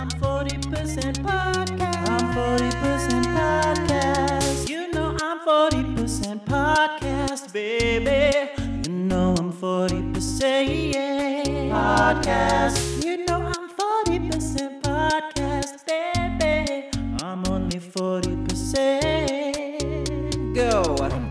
I'm 40% podcast. I'm 40% podcast. You know I'm 40% podcast, baby. You know I'm 40% podcast. You know I'm 40% podcast, baby. I'm only 40%. Go.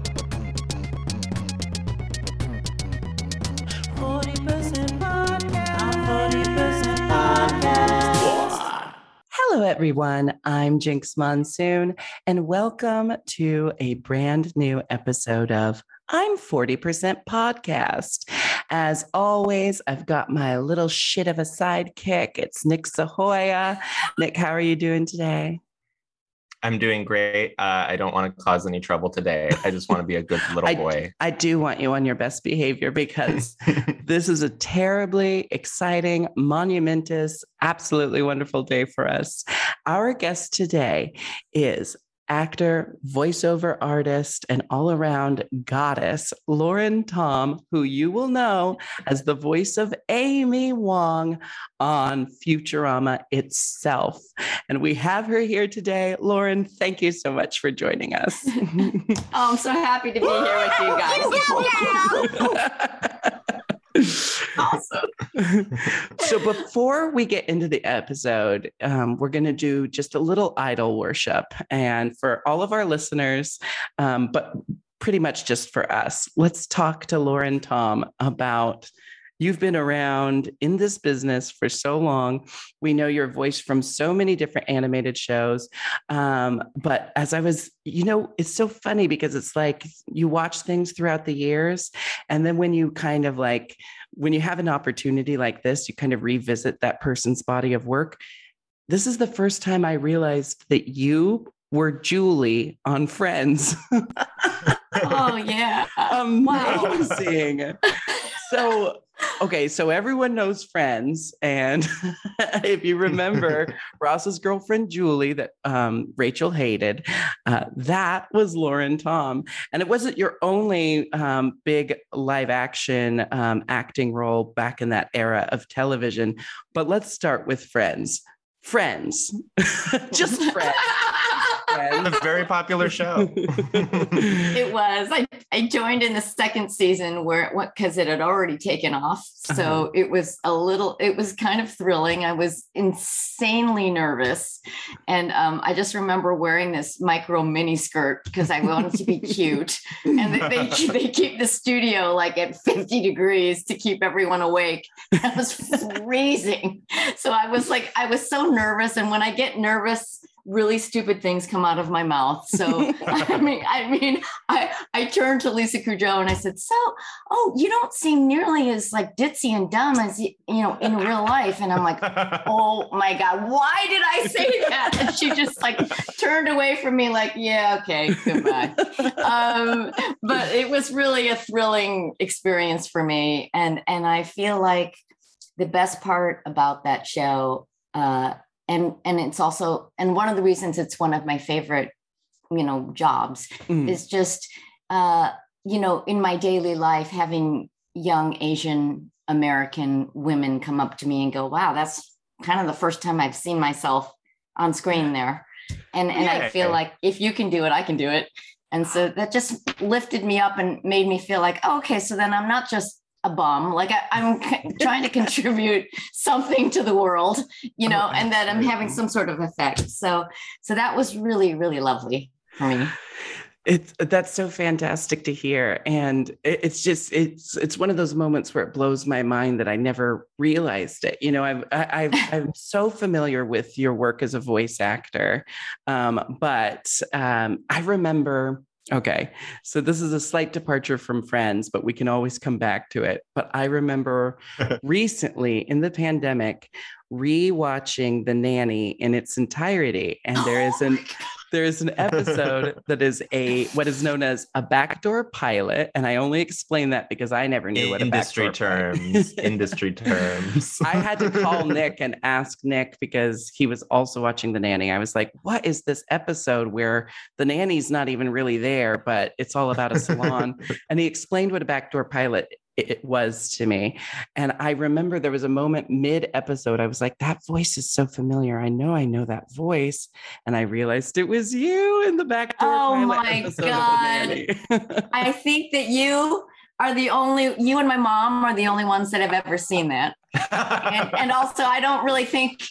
Hello, everyone. I'm Jinkx Monsoon, and welcome to a brand new episode of I'm 40% Podcast. As always, I've got my little shit of a sidekick. It's Nick Sahoyah. Nick, how are you doing today? I'm doing great. Uh, I don't want to cause any trouble today. I just want to be a good little I- boy. I do want you on your best behavior because this is a terribly exciting, monumentous, absolutely wonderful day for us. Our guest today is actor, voiceover artist, and all around goddess, Lauren Tom, who you will know as the voice of Amy Wong on Futurama itself. And we have her here today. Lauren, thank you so much for joining us. Oh, I'm so happy to be here with you guys. awesome. so before we get into the episode um, we're going to do just a little idol worship and for all of our listeners um, but pretty much just for us let's talk to lauren tom about You've been around in this business for so long. We know your voice from so many different animated shows. Um, but as I was, you know, it's so funny because it's like you watch things throughout the years. And then when you kind of like, when you have an opportunity like this, you kind of revisit that person's body of work. This is the first time I realized that you were Julie on Friends. Oh yeah. Amazing. so, okay, so everyone knows Friends. And if you remember Ross's girlfriend, Julie, that um, Rachel hated, uh, that was Lauren Tom. And it wasn't your only um, big live action um, acting role back in that era of television. But let's start with Friends. Friends, just Friends. a very popular show. It was. I, I joined in the second season where it went because it had already taken off. So Uh-huh. it was a little, it was kind of thrilling. I was insanely nervous. And um, I just remember wearing this micro mini skirt because I wanted to be cute. And they, they, they keep the studio like at 50 degrees to keep everyone awake. I was freezing. So I was like, I was so nervous. And when I get nervous, really stupid things come out of my mouth. So I mean, I mean, I I turned to Lisa Kudrow and I said, "So, oh, you don't seem nearly as like ditzy and dumb as you, you know in real life." And I'm like, "Oh my god, why did I say that?" And she just like turned away from me, like, "Yeah, okay, goodbye." um, but it was really a thrilling experience for me, and and I feel like the best part about that show. Uh, and and it's also and one of the reasons it's one of my favorite you know jobs Mm. is just uh you know in my daily life having young asian american women come up to me and go wow that's kind of the first time i've seen myself on screen there. And and i feel like if you can do it i can do it. And so that just lifted me up and made me feel like oh, okay so then i'm not just a bum. Like I, i'm trying to contribute something to the world you know Oh, and that i'm having some sort of effect. So so that was really really lovely for me. It's that's so fantastic to hear, and it, it's just it's it's one of those moments where it blows my mind that I never realized it. You know, I've, I, I've I'm so familiar with your work as a voice actor, um, but um, I remember. Okay, so this is a slight departure from Friends, but we can always come back to it. But I remember recently in the pandemic rewatching The Nanny in its entirety, and there is oh an there is an episode that is a what is known as a backdoor pilot, and I only explain that because I never knew what a industry terms. industry terms. I had to call Nick and ask Nick because he was also watching The Nanny. I was like, "What is this episode where the nanny's not even really there, but it's all about a salon?" and he explained what a backdoor pilot it was to me. And I remember there was a moment mid episode, I was like, that voice is so familiar. I know I know that voice. And I realized it was you in the back door. Oh my episode of The God. I think that you are the only you and my mom are the only ones that have ever seen that. And, and also I don't really think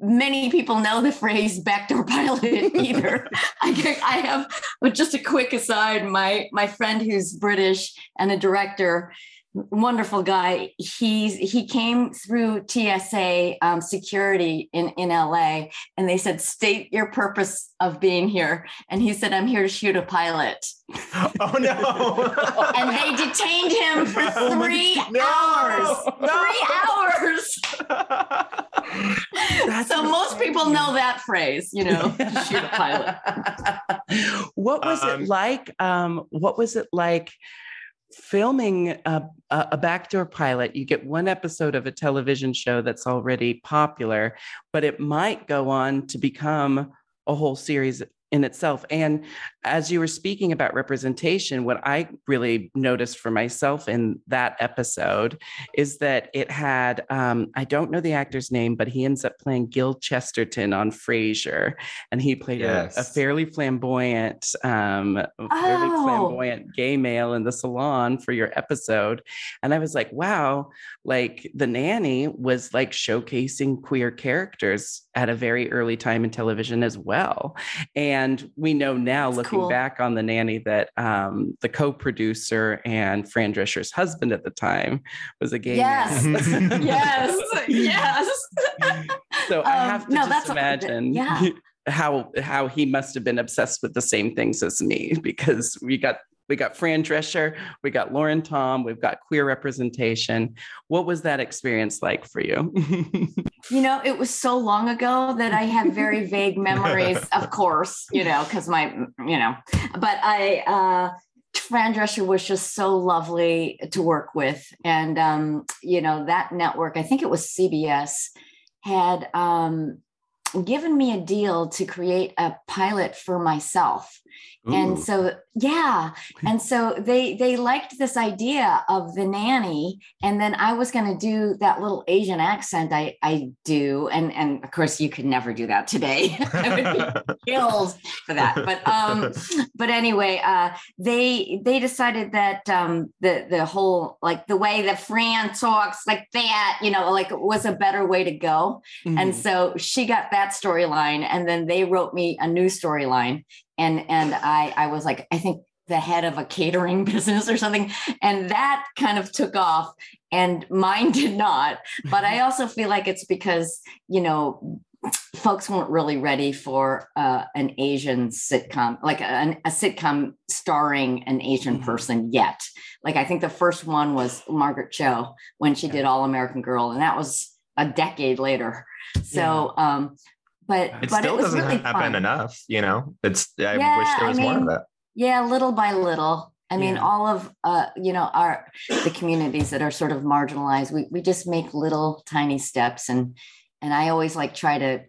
many people know the phrase backdoor pilot either. I, I have but just a quick aside, my my friend who's British and a director wonderful guy he's he came through tsa um, security in in la and they said state your purpose of being here and he said i'm here to shoot a pilot oh no. and they detained him for Oh three No, hours. no. Three hours. so most people know that phrase, you know, shoot a pilot. what was Um, it like? Um, what was it like filming a, a, backdoor pilot? You get one episode of a television show that's already popular, but it might go on to become a whole series in itself. And as you were speaking about representation, what I really noticed for myself in that episode is that it had, um, I don't know the actor's name, but he ends up playing Gil Chesterton on Frasier. And he played a, a fairly flamboyant, um, fairly Oh. flamboyant gay male in the salon for your episode. And I was like, wow, like the nanny was like showcasing queer characters at a very early time in television as well. And we know now, That's looking cool. back on the nanny, that um, the co-producer and Fran Drescher's husband at the time was a gay Yes. man. yes. Yes. so I Um, have to no, just that's what- imagine yeah. how how he must have been obsessed with the same things as me because we got we got Fran Drescher, we got Lauren Tom, we've got queer representation. What was that experience like for you? You know, it was so long ago that I have very vague memories, of course, you know, because my, you know, but I, uh, Fran Drescher was just so lovely to work with. And, um, you know, that network, I think it was CBS, had um, given me a deal to create a pilot for myself and so yeah. And so they they liked this idea of the nanny. And then i was going to do that little asian accent i i do. And and of course you could never do that today. I would be killed for that. But um but anyway uh they they decided that um the the whole like the way that fran talks like that you know like was a better way to go. Mm-hmm. and so she got that storyline. And then they wrote me a new storyline and and i i was like i think the head of a catering business or something. And that kind of took off and mine did not. But i also feel like it's because you know folks weren't really ready for uh, an asian sitcom like a, a sitcom starring an asian Mhm. person yet. Like i think the first one was margaret cho when she did all american girl and that was a decade later. So um but it but still it was doesn't really happen fun. enough, you know. It's I Yeah, wish there I was more of that. Yeah, little by little. I mean, Yeah. all of uh, you know, our the communities that are sort of marginalized, we we just make little tiny steps and and I always like try to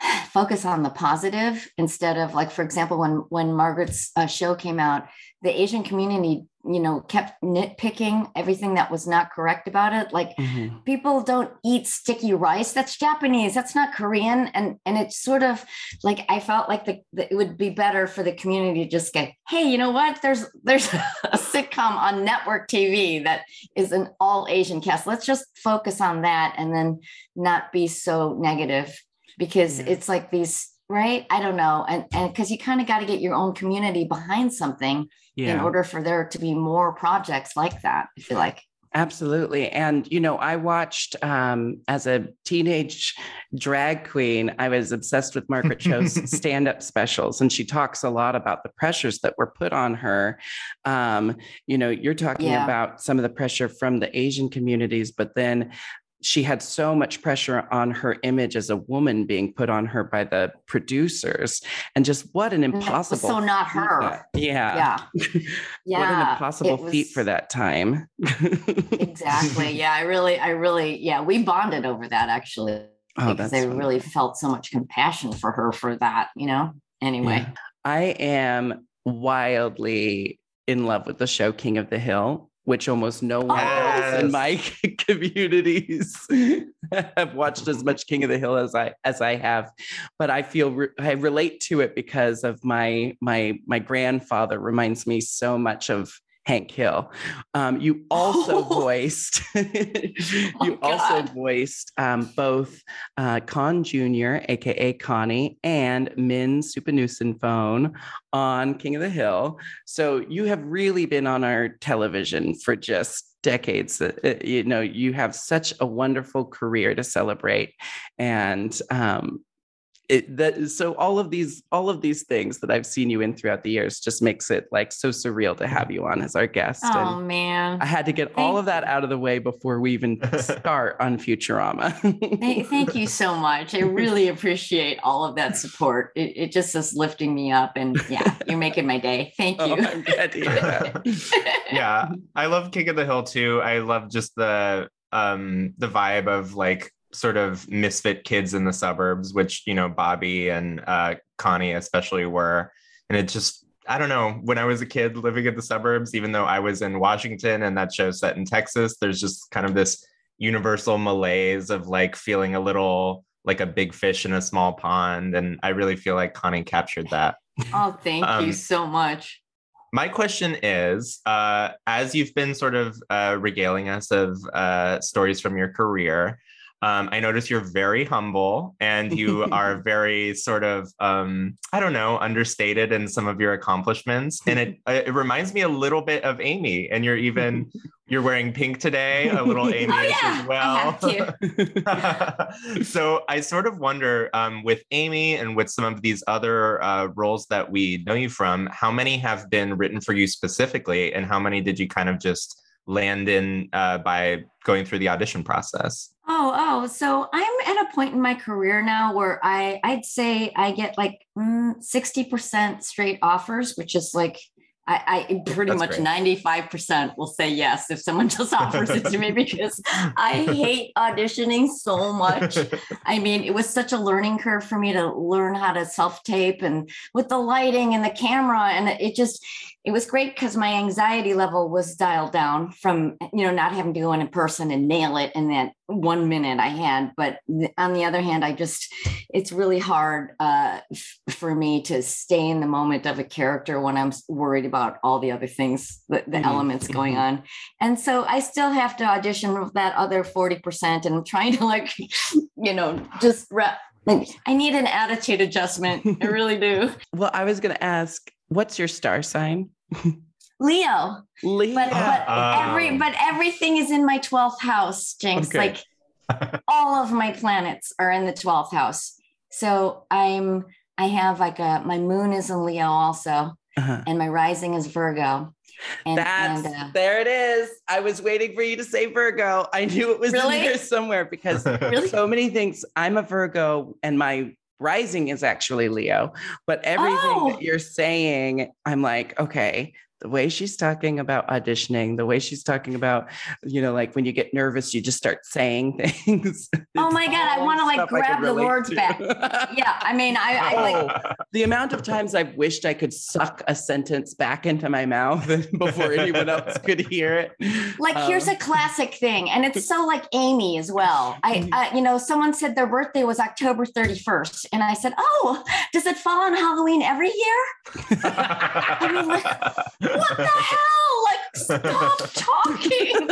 focus on the positive instead of like for example when when Margaret's uh, show came out, the Asian community, you know, kept nitpicking everything that was not correct about it. Like Mhm. people don't eat sticky rice. That's japanese. That's not korean. And and it's sort of like i felt like the, the- it would be better for the community to just get hey you know what? There's there's a sitcom on network tv that is an all asian cast. Let's just focus on that and then not be so negative. Because Yeah. it's like these right i don't know and and because you kind of got to get your own community behind something in order for there to be more projects like that i feel like Absolutely. And, you know, I watched um, as a teenage drag queen, I was obsessed with Margaret Cho's stand up specials. And she talks a lot about the pressures that were put on her. Um, you know, you're talking Yeah. about some of the pressure from the Asian communities, but then she had so much pressure on her image as a woman being put on her by the producers and just what an was impossible so not her. that- yeah yeah what Yeah, an impossible it feat for that time exactly yeah i really i really yeah we bonded over that actually oh because that's i really felt so much compassion for her for that you know anyway Yeah. I am wildly in love with the show King of the Hill. Which almost no one else in my communities have watched as much King of the Hill as I as I have. But I feel re- I relate to it because of my my my grandfather reminds me so much of Hank Hill. Um, you also Oh. voiced, you Oh, also voiced um, both uh, Kahn Jr., aka Connie, and Minh Souphanousinphone on King of the Hill. So you have really been on our television for just decades. Uh, uh, You know, you have such a wonderful career to celebrate, and um, it that so all of these all of these things that I've seen you in throughout the years just makes it like so surreal to have you on as our guest. Oh and man. I had to get all of that out of the way before we even start on Futurama. Thank, thank you so much. I really appreciate all of that support. It, it just is lifting me up, and yeah, you're making my day. Thank Oh, you. I'm glad to hear that. yeah i love king of the hill too i love just the um the vibe of like sort of misfit kids in the suburbs which you know bobby and uh connie especially were. And it just i don't know when i was a kid living in the suburbs even though i was in washington and that show set in texas there's just kind of this universal malaise of like feeling a little like a big fish in a small pond. And i really feel like connie captured that. Oh, thank Um, you so much. my question is uh, as you've been sort of uh, regaling us of uh, stories from your career um, i notice you're very humble and you are very sort of um, i don't know understated in some of your accomplishments. And it uh, it reminds me a little bit of amy and you're even you're wearing pink today a little amy Oh yeah, as well. I so I sort of wonder um, with Amy and with some of these other uh, roles that we know you from, how many have been written for you specifically, and how many did you kind of just land in uh, by going through the audition process? Oh, oh, so I'm at a point in my career now where I I'd say I get like mm, 60% straight offers, which is like I, I pretty That's much 95% will say yes if someone just offers it to me because I hate auditioning so much. I mean, it was such a learning curve for me to learn how to self tape and with the lighting and the camera. And it just, it was great because my anxiety level was dialed down from, you know, not having to go in person and nail it in that one minute I had. But on the other hand, I just, it's really hard uh, f- for me to stay in the moment of a character when I'm worried about all the other things, the, the Mhm, elements going mhm. on. And so I still have to audition with that other 40% and I'm trying to like, you know, just wrap. I need an attitude adjustment. I really do. well, I was going to ask, what's your star sign? Leo, Leo. but but Oh. every but everything is in my 12th house, Jinkx. Okay. Like all of my planets are in the 12th house. So I'm I have like a my moon is in Leo also, Uh-huh. and my rising is Virgo. And, That's and uh, there it is. I was waiting for you to say Virgo. I knew it was Really? in there somewhere because Really? so many things. I'm a Virgo and my rising is actually Leo, but everything Oh. that you're saying, I'm like, okay, the way she's talking about auditioning, the way she's talking about, you know, like when you get nervous, you just start saying things. Oh my God, I wanna, like, grab the words to. back. yeah, I mean, I, I like Oh, the amount of times I've wished I could suck a sentence back into my mouth before anyone else could hear it. like here's Um, a classic thing and it's so like amy as well i uh, you know someone said their birthday was october 31st and i said oh does it fall on halloween every year I mean, like, what the hell like stop talking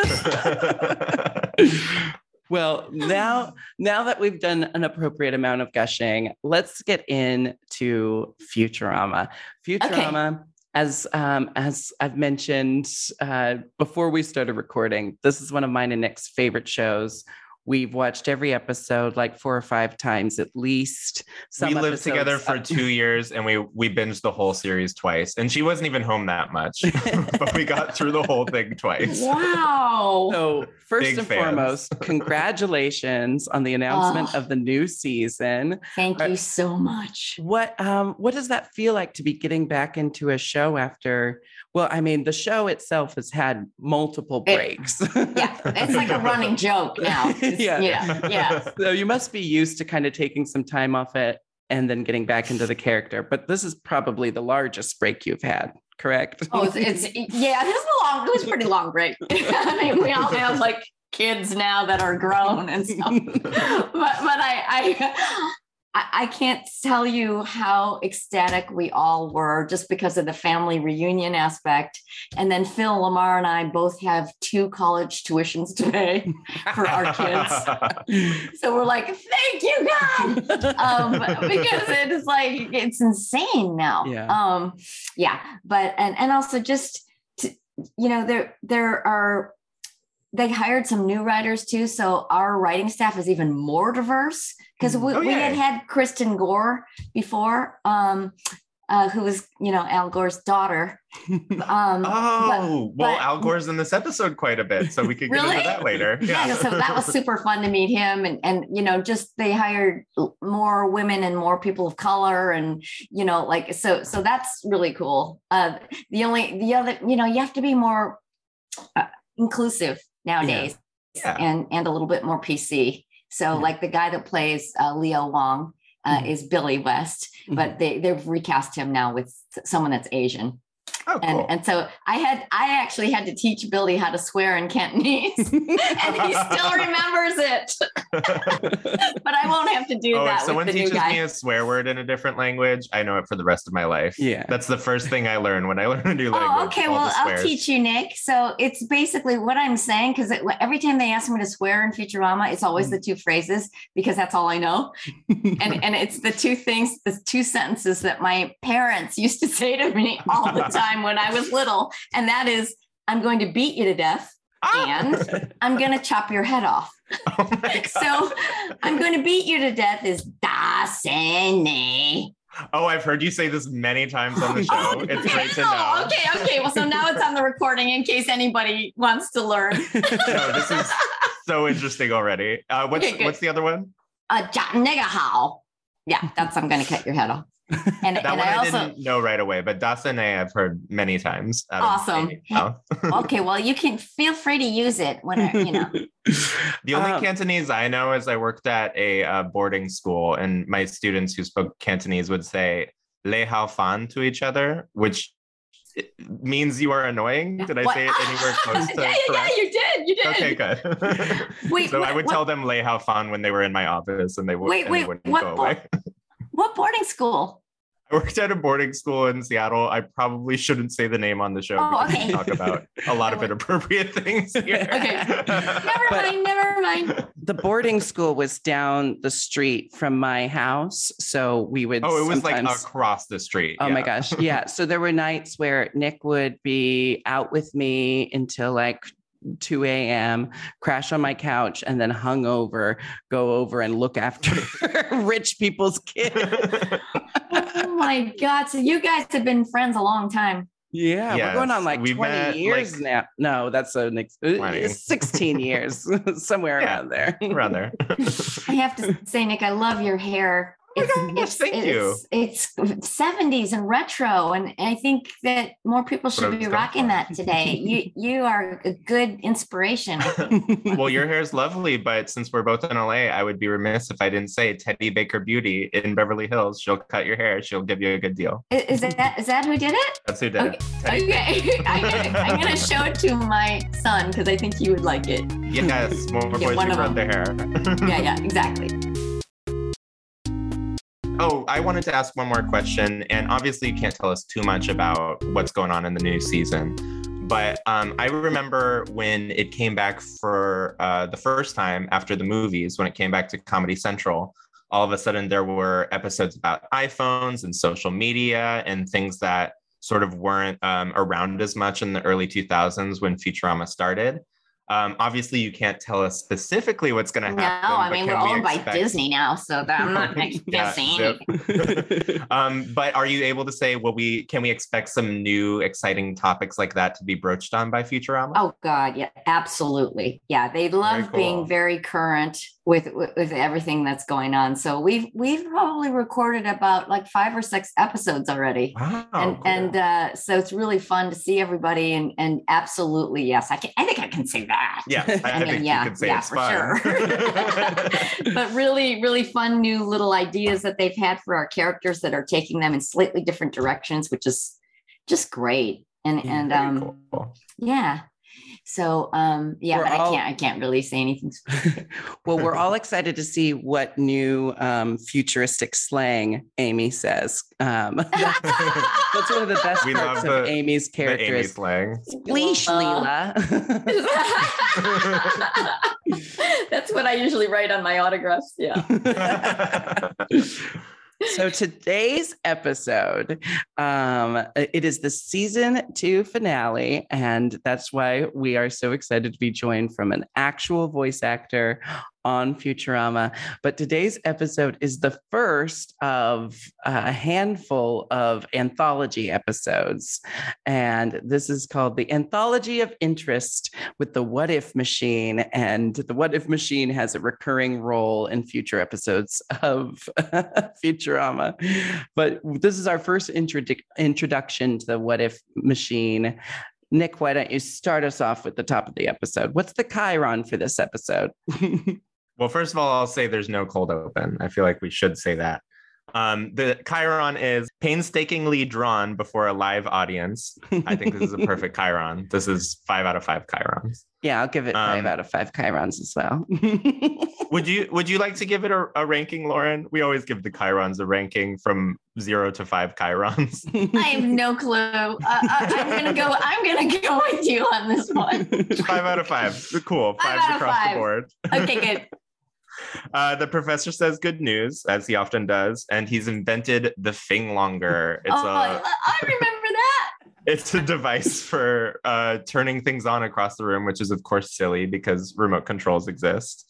well, now now that we've done an appropriate amount of gushing, let's get into Futurama. Futurama. As um, as I've mentioned uh, before we started recording, this is one of mine and Nick's favorite shows. We've watched every episode like four or five times at least. Some we lived together uh, for two years and we we binged the whole series twice and she wasn't even home that much but we got through the whole thing twice wow So first Big and fans. foremost, congratulations on the announcement Oh. of the new season. thank uh, you so much What um what does that feel like to be getting back into a show after? Well, I mean, the show itself has had multiple It- breaks. yeah it's like a running joke now Yeah. yeah yeah so you must be used to kind of taking some time off it and then getting back into the character. But this is probably the largest break you've had. correct? Oh, it's, it's yeah, it was a long, it was a pretty long break. I mean, we all have like kids now that are grown and stuff. but but I I I I can't tell you how ecstatic we all were just because of the family reunion aspect. And then Phil, LaMarr, and I both have two college tuitions to pay for our kids. So we're like, thank you, God. Um, because it's like it's insane now. Yeah. Um, yeah. But and and also just to, you know, there there are they hired some new writers too. So our writing staff is even more diverse because we, Oh, we had had Kristin Gore before, um, uh, who was, you know, Al Gore's daughter. Um, Oh, well, but- Al Gore's in this episode quite a bit, so we could get Really? into that later. yeah. so that was super fun to meet him and and you know just they hired more women and more people of color and you know like so so that's really cool uh the only the other you know you have to be more uh, inclusive nowadays Yeah. and and a little bit more pc so Yeah. like the guy that plays uh, leo wong uh, Mhm. is billy west but they they've recast him now with someone that's asian Oh, and cool. and so I had I actually had to teach Billy how to swear in Cantonese, and he still remembers it. but I won't have to do oh, if someone with the new teaches guy. me a swear word in a different language, I know it for the rest of my life. Yeah. That's the first thing I learn when I learn a new oh, language. Oh, okay. Well, I'll teach you, Nick. So it's basically what I'm saying because every time they ask me to swear in Futurama, it's always the mm. two phrases because that's all I know, and and it's the two things, the two sentences that my parents used to say to me all the time when I was little, and that is, "I'm going to beat you to death." Ah! And I'm going to chop your head off. Oh. So I'm going to beat you to death is da sene. Oh, I've heard you say this many times on the show. Oh, it's great to know. Oh, okay, okay. Well, so now it's on the recording in case anybody wants to learn. No, this is so interesting already. Uh, what's Okay, what's the other one? Uh, ja nigga how. Yeah, that's I'm going to cut your head off. And, That and one I I, also didn't know right away, but Dasane I've heard many times. Awesome. okay. Well, you can feel free to use it when I- you know. The only Um, Cantonese I know is I worked at a uh, boarding school, and my students who spoke Cantonese would say "le hao fan" to each other, which i- means you are annoying. Did I What? say it anywhere close to yeah, yeah, yeah, you did. You did. Okay, good. Wait, so I would what- tell them "le hao fan" when they were in my office, and they would Wait, and they wait, wouldn't what go bo- away. What boarding school? I worked at a boarding school in Seattle. I probably shouldn't say the name on the show Oh, because okay. we talk about a lot of inappropriate things here. Okay. Never But- mind. Never mind. the boarding school was down the street from my house. So we would Oh, it was like across the street. Oh my gosh. Yeah. So there were nights where Nick would be out with me until like 2 a.m., crash on my couch, and then hung over, go over and look after rich people's kids. Oh my God. So you guys have been friends a long time. Yeah, we're going on like we 20 years like- now. No, that's a next uh, 20. 16 years, somewhere Yeah. around there. around there. I have to say, Nick, I love your hair. Oh my gosh, thank you. It's, it's 70s and retro, and I think that more people should be rocking that today. you you are a good inspiration. Well, your hair is lovely, but since we're both in LA, I would be remiss if I didn't say Teddy Baker Beauty in Beverly Hills. She'll cut your hair. She'll give you a good deal. Is, is that is that who did it? That's who did Okay. it. Teddy. Okay, I'm gonna, I'm gonna show it to my son because I think he would like it. Yes, more boys who run their hair. Yeah, yeah, exactly. Oh, I wanted to ask one more question. And obviously, you can't tell us too much about what's going on in the new season. But um, I remember when it came back for uh, the first time after the movies, when it came back to Comedy Central, all of a sudden there were episodes about iPhones and social media and things that sort of weren't um, around as much in the early 2000s when Futurama started. Um, obviously, you can't tell us specifically what's going to happen. No. I mean we're we owned by Disney now, so that I'm not guessing. so- um, but are you able to say, will we can we expect some new exciting topics like that to be broached on by Futurama? Oh God, yeah, absolutely. Yeah, they love cool. being very current with, with everything that's going on. So we've we've probably recorded about like five or six episodes already. Wow. and cool. and uh, so it's really fun to see everybody and and absolutely yes i can i think i can say that yeah, I, I I mean, think yeah, you could say yeah, for fun. sure. but really, really fun new little ideas that they've had for our characters that are taking them in slightly different directions, which is just great. And Yeah, and um cool. yeah. So um yeah, We're but all- I can't I can't really say anything. well, we're all excited to see what new um, futuristic slang Amy says. Um, that's, that's one of the best We parts of the- Amy's The Amy characters. slang. Leash, Leela. That's what I usually write on my autographs. Yeah. So today's episode um it is the season two finale and that's why we are so excited to be joined from an actual voice actor on futurama but today's episode is the first of a handful of anthology episodes. And this is called the anthology of interest with the what if machine. And the what if machine has a recurring role in future episodes of futurama. But this is our first introdu- introduction to the what if machine. Nick why don't you start us off with the top of the episode? What's the chiron for this episode Well, first of all, I'll say there's no cold open. I feel like we should say that. Um, the Chiron is painstakingly drawn before a live audience. I think this is a perfect Chiron. This is five out of five Chirons. yeah i'll give it five Um, out of five chirons as well Would you Would you like to give it a, a ranking, Lauren? We always give the Chirons a ranking from zero to five Chirons. I have no clue. Uh, I, I'm gonna go. I'm gonna go with you on this one. five out of five. Cool. Five Fives out of across the five. board. Okay, good. Uh, the professor says good news, as he often does, and he's invented the Finglonger. It's oh, I, a I remember that. it's a device for uh, turning things on across the room, which is of course silly because remote controls exist.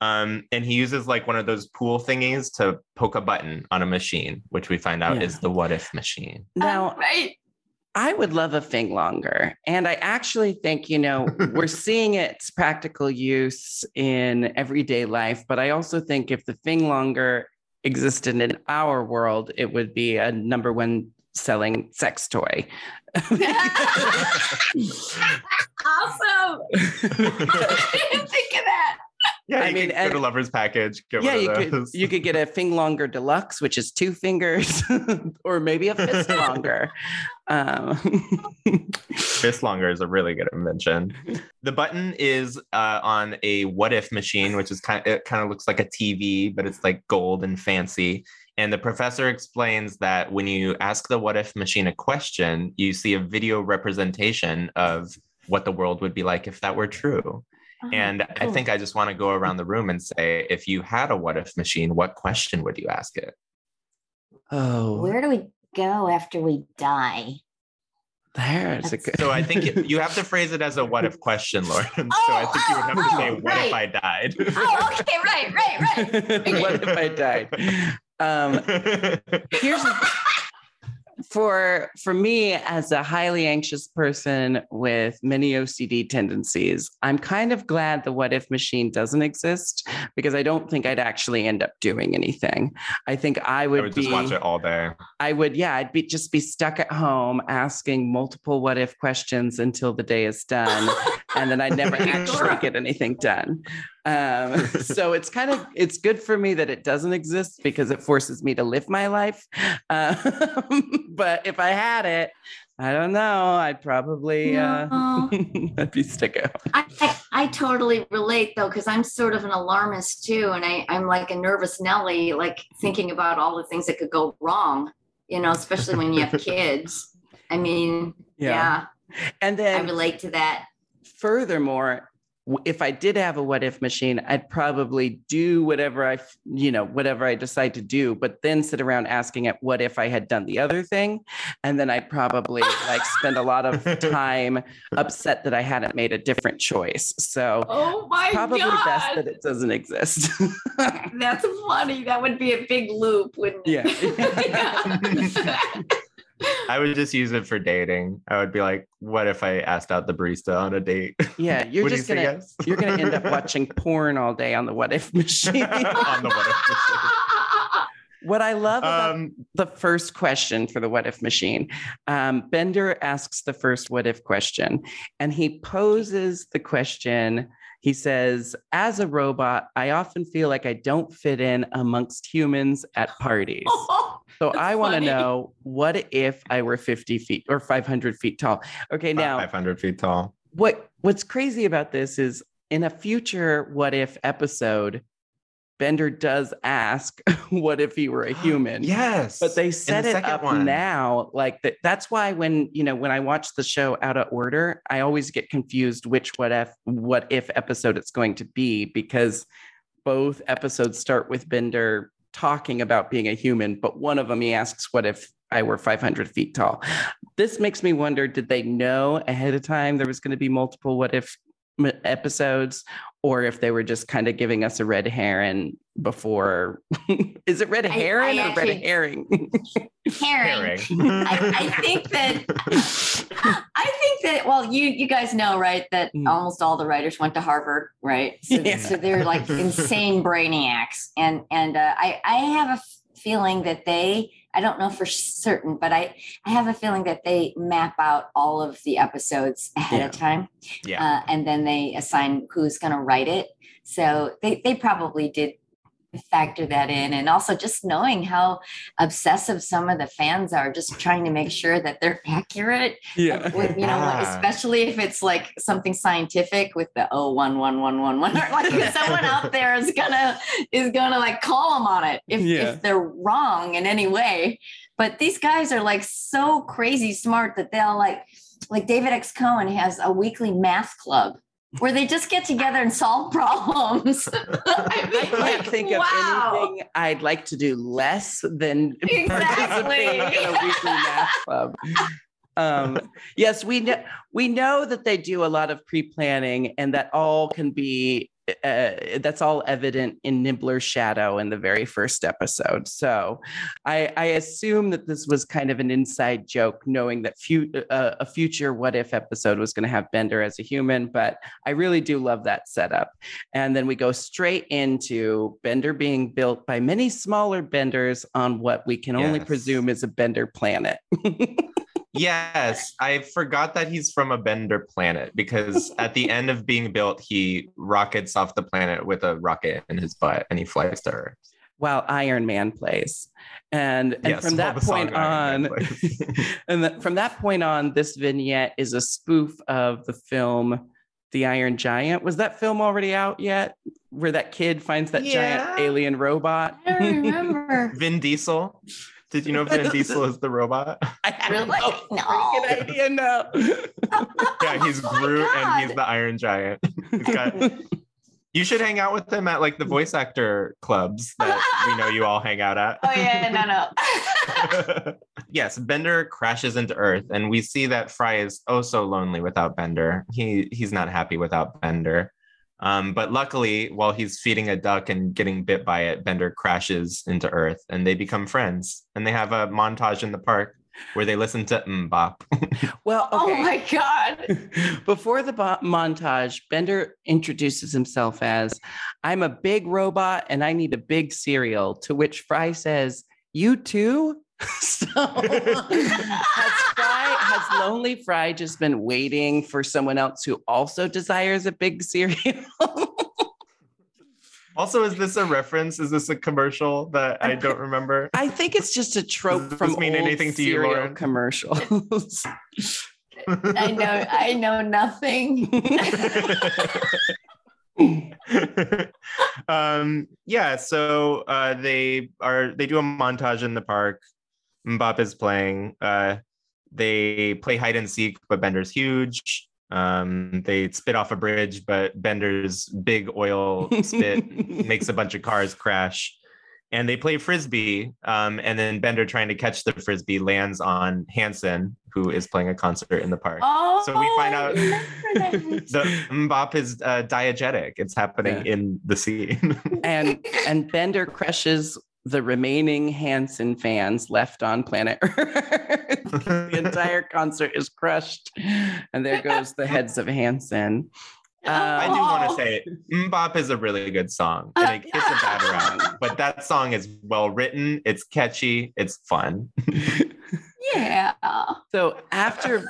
Um, and he uses like one of those pool thingies to poke a button on a machine, which we find out Yeah. is the what if machine. now Um, right. I would love a Finglonger. And I actually think, you know, we're seeing its practical use in everyday life, but I also think if the Finglonger existed in our world, it would be a number one selling sex toy. Awesome. I didn't think of that. Yeah, I mean, could and- go to Lover's Package. Yeah, you of could you could get a thing longer deluxe, which is two fingers, or maybe a fist longer. Um, Fist longer is a really good invention. The button is uh, on a what if machine, which is kind it kind of looks like a TV, but it's like gold and fancy. And the professor explains that when you ask the what if machine a question, you see a video representation of what the world would be like if that were true. And I Uh-huh. think I just want to go around the room and say, if you had a what if machine, what question would you ask it? oh, Where do we go after we die? there's a good. So I think it- you have to phrase it as a what if question, Lauren. so I think you would have to Oh, say, oh, what if. I died? Oh, okay, right, right, right. what if I died? Um, here's the, for for me as a highly anxious person with many OCD tendencies, I'm kind of glad the what if machine doesn't exist because I don't think I'd actually end up doing anything. I think I would, I would be just watch it all day. I would, yeah, I'd be just be stuck at home asking multiple what if questions until the day is done, and then I'd never actually get anything done. Um, so it's kind of it's good for me that it doesn't exist because it forces me to live my life. Um, but if I had it, I don't know. I'd probably uh, I'd be stuck at home. I, I, I totally relate though, because I'm sort of an alarmist too. And I, I'm like a nervous Nelly, like thinking about all the things that could go wrong, you know, especially when you have kids. I mean, yeah, And then I relate to that. furthermore if i did have a what if machine i'd probably do whatever I, you know whatever i decide to do but then sit around asking it what if i had done the other thing and then i'd probably like spend a lot of time upset that i hadn't made a different choice so Oh my probably God. best that it doesn't exist That's funny. That would be a big loop, wouldn't it? Yeah. I would just use it for dating. I would be like, what if I asked out the barista on a date? yeah you're just gonna yes? you're gonna end up watching porn all day on the what if machine on the what if machine. what i love about Um, the first question for the what if machine. Um, Bender asks the first what if question, and he poses the question He says, As a robot, I often feel like I don't fit in amongst humans at parties. So I want to know what if I were 50 feet or 500 feet tall? Okay, now 500 feet tall. what what's crazy about this is in a future what if episode, Bender does ask, what if he were a human? Yes. But they set the it up one. now like that. That's why when you know when I watch the show out of order, I always get confused which what if what if episode it's going to be because both episodes start with Bender talking about being a human, but one of them he asks, "What if I were 500 feet tall?" This makes me wonder: Did they know ahead of time there was going to be multiple what if episodes, or if they were just kind of giving us a red herring before? Is it red herring I or red herring? Herring. Herring. I, I think that I think that well, you you guys know, right, that Mm. almost all the writers went to Harvard, right? So, Yeah. so they're like insane brainiacs, and and uh, I I have a feeling that they I don't know for certain, but I I have a feeling that they map out all of the episodes ahead Yeah. of time, yeah. uh, and then they assign who's going to write it. So they they probably did factor that in and also just knowing how obsessive some of the fans are just trying to make sure that they're accurate yeah. with you know like, Yeah. especially if it's like something scientific with the oh one one one one one or like someone out there is gonna is gonna like call them on it if, Yeah. if they're wrong in any way but these guys are like so crazy smart that they'll like like david x cohen has a weekly math club where they just get together and solve problems I mean, I can't like, think wow. of anything I'd like to do less than Exactly. participate in a weekly math club. Um, yes, we know we know that they do a lot of pre-planning, and that all can be uh, that's all evident in Nibbler's shadow in the very first episode. So, I, I assume that this was kind of an inside joke, knowing that fu- uh, a future what if episode was going to have Bender as a human. But I really do love that setup. And then we go straight into Bender being built by many smaller Benders on what we can only presume is a Bender planet. Yes, I forgot that he's from a Bender planet because at the end of being built, he rockets off the planet with a rocket in his butt and he flies to Earth. while Iron Man plays. And, and Yes, from that point on, and that from that point on, this vignette is a spoof of the film The Iron Giant. Was that film already out yet? Where that kid finds that giant alien robot? i don't remember Vin Diesel. Did you know Vin Diesel is the robot? I have Really? no No. freaking idea. No. Yeah, he's Oh my Groot and he's the Iron Giant. He's got. You should hang out with him at like the voice actor clubs that we know you all hang out at. oh yeah no no yes, Bender crashes into Earth, and we see that Fry is oh so lonely without Bender. He he's not happy without Bender. Um, but luckily, while he's feeding a duck and getting bit by it, Bender crashes into Earth, and they become friends. And they have a montage in the park where they listen to MMMBop. Well, okay. oh my god Before the bo- montage, Bender introduces himself as I'm a big robot and I need a big cereal, to which Fry says, You too? so has Fry, has Lonely Fry just been waiting for someone else who also desires a big cereal? also, is this a reference? Is this a commercial that I don't remember? I think it's just a trope Does from this mean old anything to you, cereal Lauren? commercials. i know i know nothing um yeah so uh they are they do a montage in the park MMMBop is playing uh they play hide and seek but bender's huge. Um they spit off a bridge but bender's big oil spit makes a bunch of cars crash. And they play frisbee um and then bender trying to catch the frisbee lands on hanson who is playing a concert in the park. Oh So we find out- the MMMBop is uh, diegetic. It's happening Yeah. in the scene. And and Bender crushes the remaining Hanson fans left on planet Earth. the entire concert is crushed, and there goes the heads of Hanson. I Um, do want to say MMMBop is a really good song and it gets a bad rap, but that song is well written, it's catchy, it's fun. yeah so after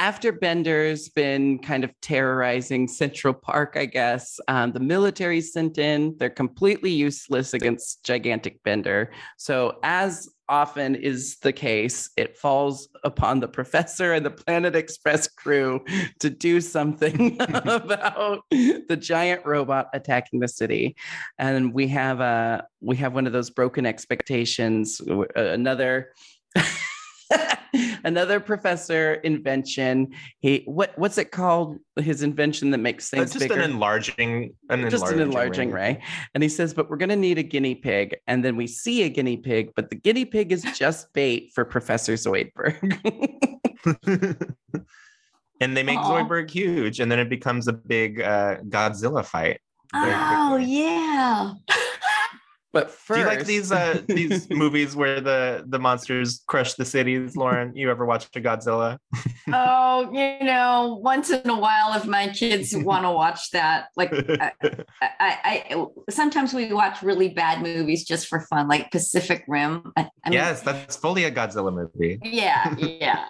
after Bender's been kind of terrorizing Central Park, I guess, um, the military sent in. They're completely useless against gigantic Bender. So, as often is the case, it falls upon the professor and the Planet Express crew to do something about the giant robot attacking the city. And we have a we have one of those broken expectations. Another. another professor invention he what what's it called his invention that makes Uh, things just bigger an enlarging, an just an enlarging ray. ray. And he says, but we're going to need a guinea pig. And then we see a guinea pig, but the guinea pig is just bait for Professor Zoidberg. and they make Aw. Zoidberg huge, and then it becomes a big uh, Godzilla fight. Oh yeah. but first, Do you like these uh, these movies where the the monsters crush the cities, Lauren? You ever watch a Godzilla? Oh, you know, once in a while, if my kids want to watch that, like I, I, I, sometimes we watch really bad movies just for fun, like Pacific Rim. I, I mean, yes, that's fully a Godzilla movie. Yeah, yeah.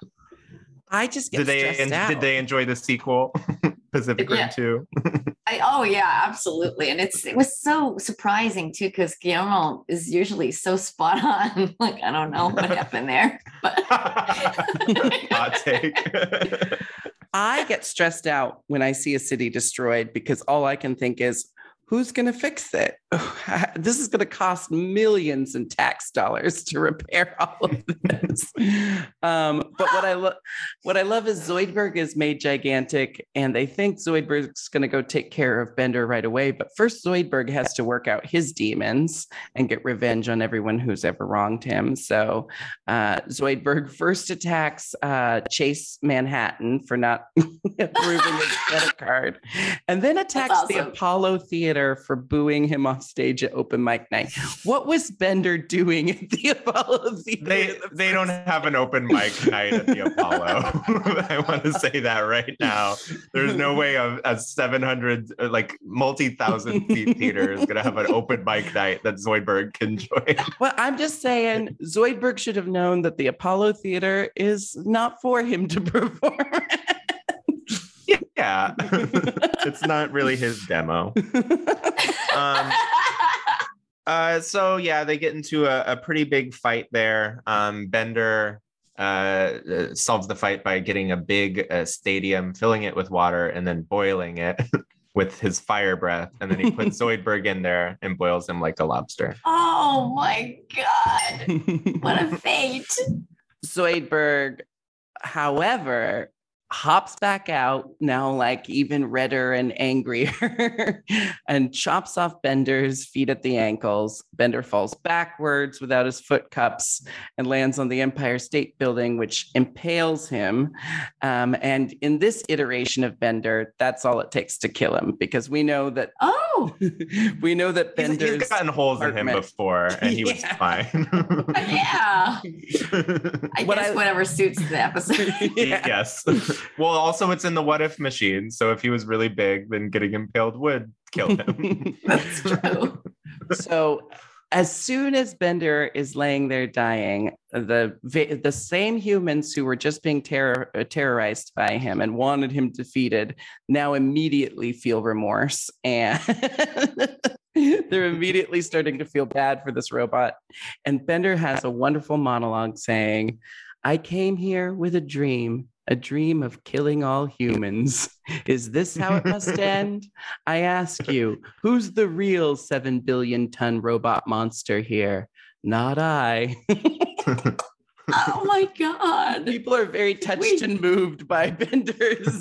I just get Did they stressed out. did they enjoy the sequel, Pacific Rim Yeah. Two? I, oh yeah, absolutely. And it's it was so surprising too, because Guillermo is usually so spot on. like I don't know what happened there, but Hot take. I get stressed out when I see a city destroyed because all I can think is, who's going to fix it? this is going to cost millions in tax dollars to repair all of this. um, but what I love, what I love is Zoidberg is made gigantic, and they think Zoidberg's going to go take care of Bender right away. But first, Zoidberg has to work out his demons and get revenge on everyone who's ever wronged him. So uh, Zoidberg first attacks uh, Chase Manhattan for not approving his credit card, and then attacks the. Apollo Theater for booing him off stage at open mic night. What was Bender doing at the Apollo Theater? they the they don't first- have an open mic night at the Apollo. I want to say that right now. There's no way a, a 700 uh, like multi-thousand seat theater is gonna have an open mic night that Zoidberg can join. Well, I'm just saying, Zoidberg should have known that the Apollo Theater is not for him to perform. Yeah, it's not really his demo. Um, Uh, so yeah, they get into a, a pretty big fight there. Um, Bender uh, uh, solves the fight by getting a big uh, stadium, filling it with water, and then boiling it with his fire breath. And then he puts Zoidberg in there and boils him like a lobster. oh my god, what a fate! Zoidberg, however, hops back out now, like even redder and angrier, and chops off Bender's feet at the ankles. Bender falls backwards without his foot cups and lands on the Empire State Building, which impales him. Um, and in this iteration of Bender, that's all it takes to kill him because we know that Oh, we know that He's, Bender's he's gotten holes in him before, and he was fine. yeah. I What guess I- whatever suits the episode. Yeah. Yes. Well, also it's in the what if machine. So if he was really big, then getting impaled would kill him. That's true. so as soon as Bender is laying there dying, the the same humans who were just being terror- uh, terrorized by him and wanted him defeated now immediately feel remorse and they're immediately starting to feel bad for this robot. And Bender has a wonderful monologue saying, "I came here with a dream." A dream of killing all humans. Is this how it must end? I ask you, who's the real 7 billion ton robot monster here? Not I. Oh my god. People are very touched Wait. and moved by Bender's.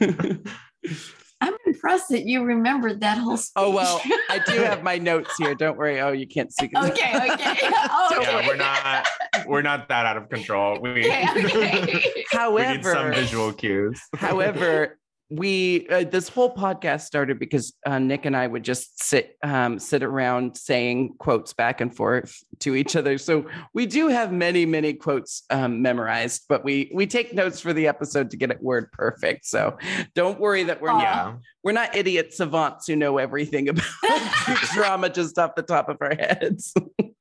I'm impressed that you remembered that whole oh, speech. oh, well, I do have my notes here. Don't worry. Oh, you can't see. okay, okay. Oh, yeah, okay. we're not we're not that out of control. We, Okay, okay. we need some visual cues. However, we uh, this whole podcast started because uh, Nick and I would just sit um, sit around saying quotes back and forth to each other. So we do have many many quotes um, memorized, but we we take notes for the episode to get it word perfect. So don't worry that we're Aw. not yeah. we're not idiot savants who know everything about drama just off the top of our heads.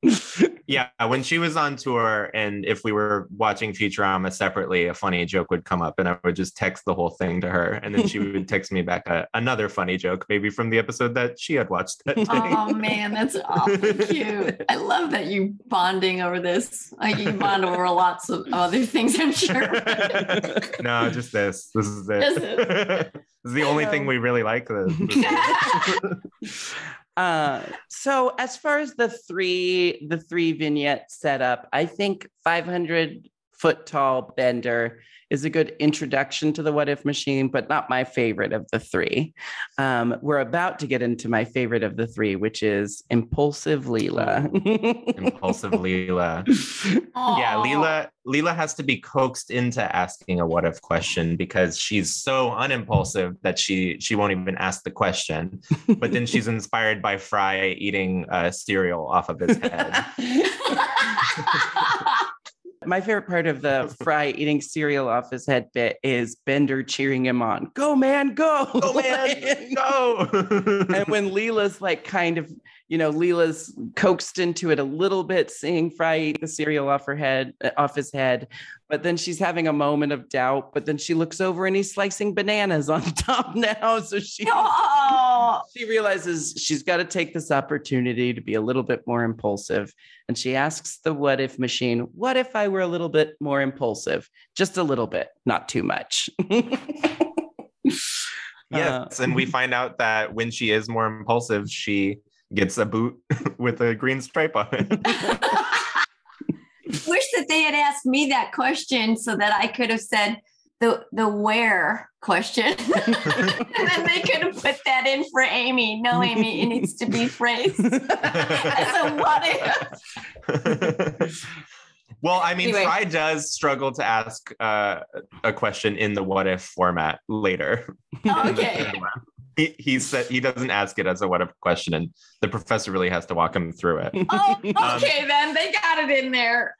Yeah, when she was on tour, and if we were watching Futurama separately, a funny joke would come up, and I would just text the whole thing to her, and then she would text me back a, another funny joke, maybe from the episode that she had watched. That day. Oh man, that's awfully cute. I love that you bonding over this. Like you bond over lots of other things, I'm sure. no, just this. This is it. Just this is the only thing we really like. This. this Uh, so as far as the three the three vignette setup, I think 500 foot tall Bender is a good introduction to the what if machine, but not my favorite of the three. Um, we're about to get into my favorite of the three, which is impulsive Leela. Impulsive Leela. Yeah, Aw. Leela Leela has to be coaxed into asking a what if question because she's so unimpulsive that she she won't even ask the question. But then she's inspired by Fry eating uh, cereal off of his head. My favorite part of the Fry eating cereal off his head bit is Bender cheering him on. Go, man, go. Go man, go! and when Leela's like kind of, you know, Leela's coaxed into it a little bit, seeing Fry eat the cereal off her head, uh, off his head, but then she's having a moment of doubt. But then she looks over and he's slicing bananas on top now, so she Oh, she realizes she's got to take this opportunity to be a little bit more impulsive. And she asks the what if machine, What if I were a little bit more impulsive? Just a little bit, not too much. yes, and we find out that when she is more impulsive, she gets a boot with a green stripe on it. wish that they had asked me that question so that I could have said the the where question, and then they could have put that in for Amy. No, Amy, it needs to be phrased as a what if. well, I mean, Anyway. Fry does struggle to ask uh, a question in the what if format later. Okay. He, he said he doesn't ask it as a what if question, and the professor really has to walk him through it. Oh, um, okay, then they got it in there.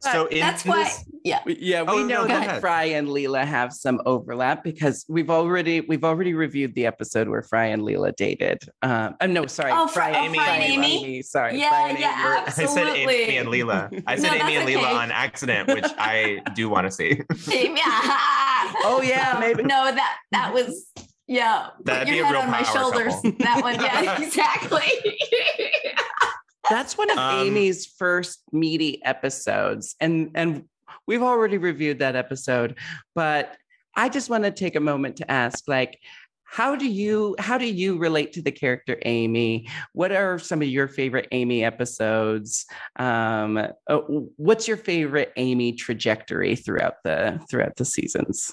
So in That's why. this, Yeah. yeah, we Oh, know no, that. Fry and Leela have some overlap because we've already we've already reviewed the episode where Fry and Leela dated. Um, no, sorry, Oh, Fry- oh, Fry and Amy? Sorry, Yeah, Fry and yeah, Amy. or I said Amy and Leela. I said No, Amy and that's Leela on accident, which I do want to see. Amy, ah, ah, ah. Oh yeah, maybe. No, that that was yeah. Put That'd be your a head real on my shoulders. couple. That one, yeah, exactly. That's one of Um, Amy's first meaty episodes. And and we've already reviewed that episode, but I just want to take a moment to ask like how do you how do you relate to the character Amy? What are some of your favorite Amy episodes? Um, uh, what's your favorite Amy trajectory throughout the throughout the seasons?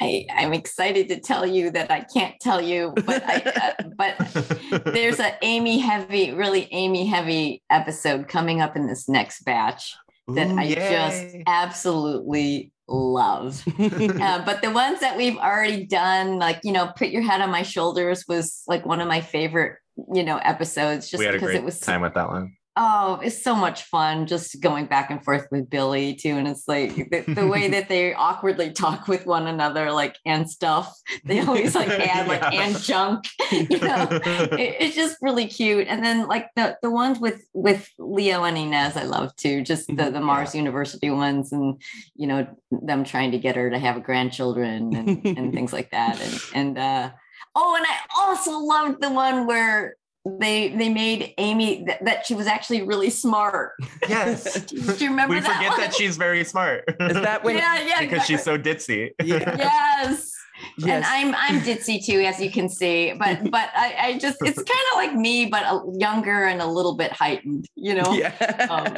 I, I'm excited to tell you that I can't tell you, but I, uh, but there's a Amy heavy, really Amy heavy episode coming up in this next batch that Ooh, I just absolutely love. Uh, but the ones that we've already done, like you know, put your head on my shoulders was like one of my favorite, you know, episodes just we had a because it was time with that one. Oh, it's so much fun just going back and forth with Billy too. And it's like the, the way that they awkwardly talk with one another, like and stuff. They always like add like Yeah. and junk. You know, it, it's just really cute. And then like the the ones with with Leo and Inez, I love too. Just the the Mars University ones, and you know them trying to get her to have grandchildren and, and things like that. And and uh, oh, and I also loved the one where they they made Amy th- that she was actually really smart. yes. Do you remember we that? forget one? that she's very smart. Is that when yeah, yeah, because she's so ditzy. yeah. yes. And. I'm I'm ditzy too, as you can see. But but I, I just it's kind of like me, but a, younger and a little bit heightened. You know. yeah. Um,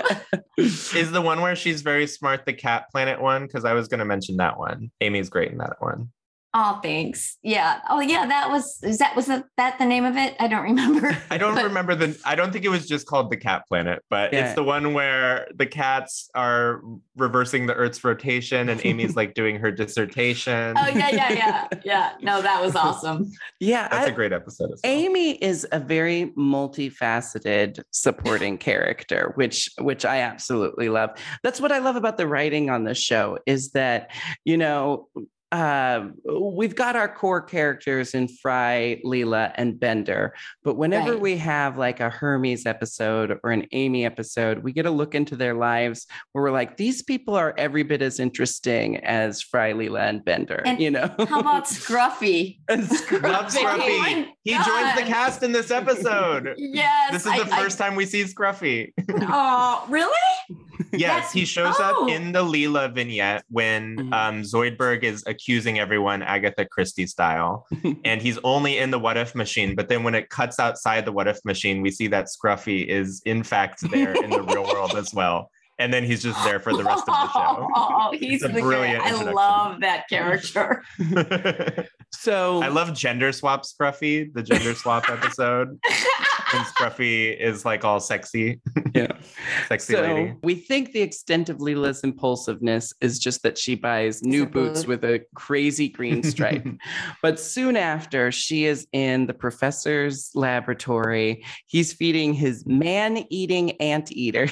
Is the one where she's very smart the cat planet one? Because I was going to mention that one. Amy's great in that one. Oh, thanks. Yeah. Oh, yeah. That was is that was that, that the name of it? I don't remember. I don't But- remember the. I don't think it was just called the Cat Planet, but Yeah. it's the one where the cats are reversing the Earth's rotation, and Amy's like doing her dissertation. Oh yeah, yeah, yeah, yeah. No, that was awesome. yeah. That's I- a great episode. As well. Amy is a very multifaceted supporting character, which which I absolutely love. That's what I love about the writing on the show is that, you know, uh, we've got our core characters in Fry, Leela, and Bender. But whenever Right. we have like a Hermes episode or an Amy episode, we get a look into their lives where we're like, these people are every bit as interesting as Fry, Leela, and Bender. And you know, How about Scruffy? Scruffy. Love Oh Scruffy. my he joins the cast in this episode. Yes. This is I- the I- first time we see Scruffy. Oh, really? yes, That's- he shows oh. up in the Leela vignette when Mhm. um, Zoidberg is accusing everyone Agatha Christie style. and he's only in the what if machine. But then when it cuts outside the what if machine, we see that Scruffy is in fact there in the real world as well. And then he's just there for the rest of the show. Oh, oh he's a the brilliant I love that character. so I love gender swap Scruffy, the gender swap episode. When Scruffy is like all sexy, yeah. sexy So lady. we think the extent of Leela's impulsiveness is just that she buys new boots with a crazy green stripe. but soon after, she is in the professor's laboratory. He's feeding his man-eating anteater,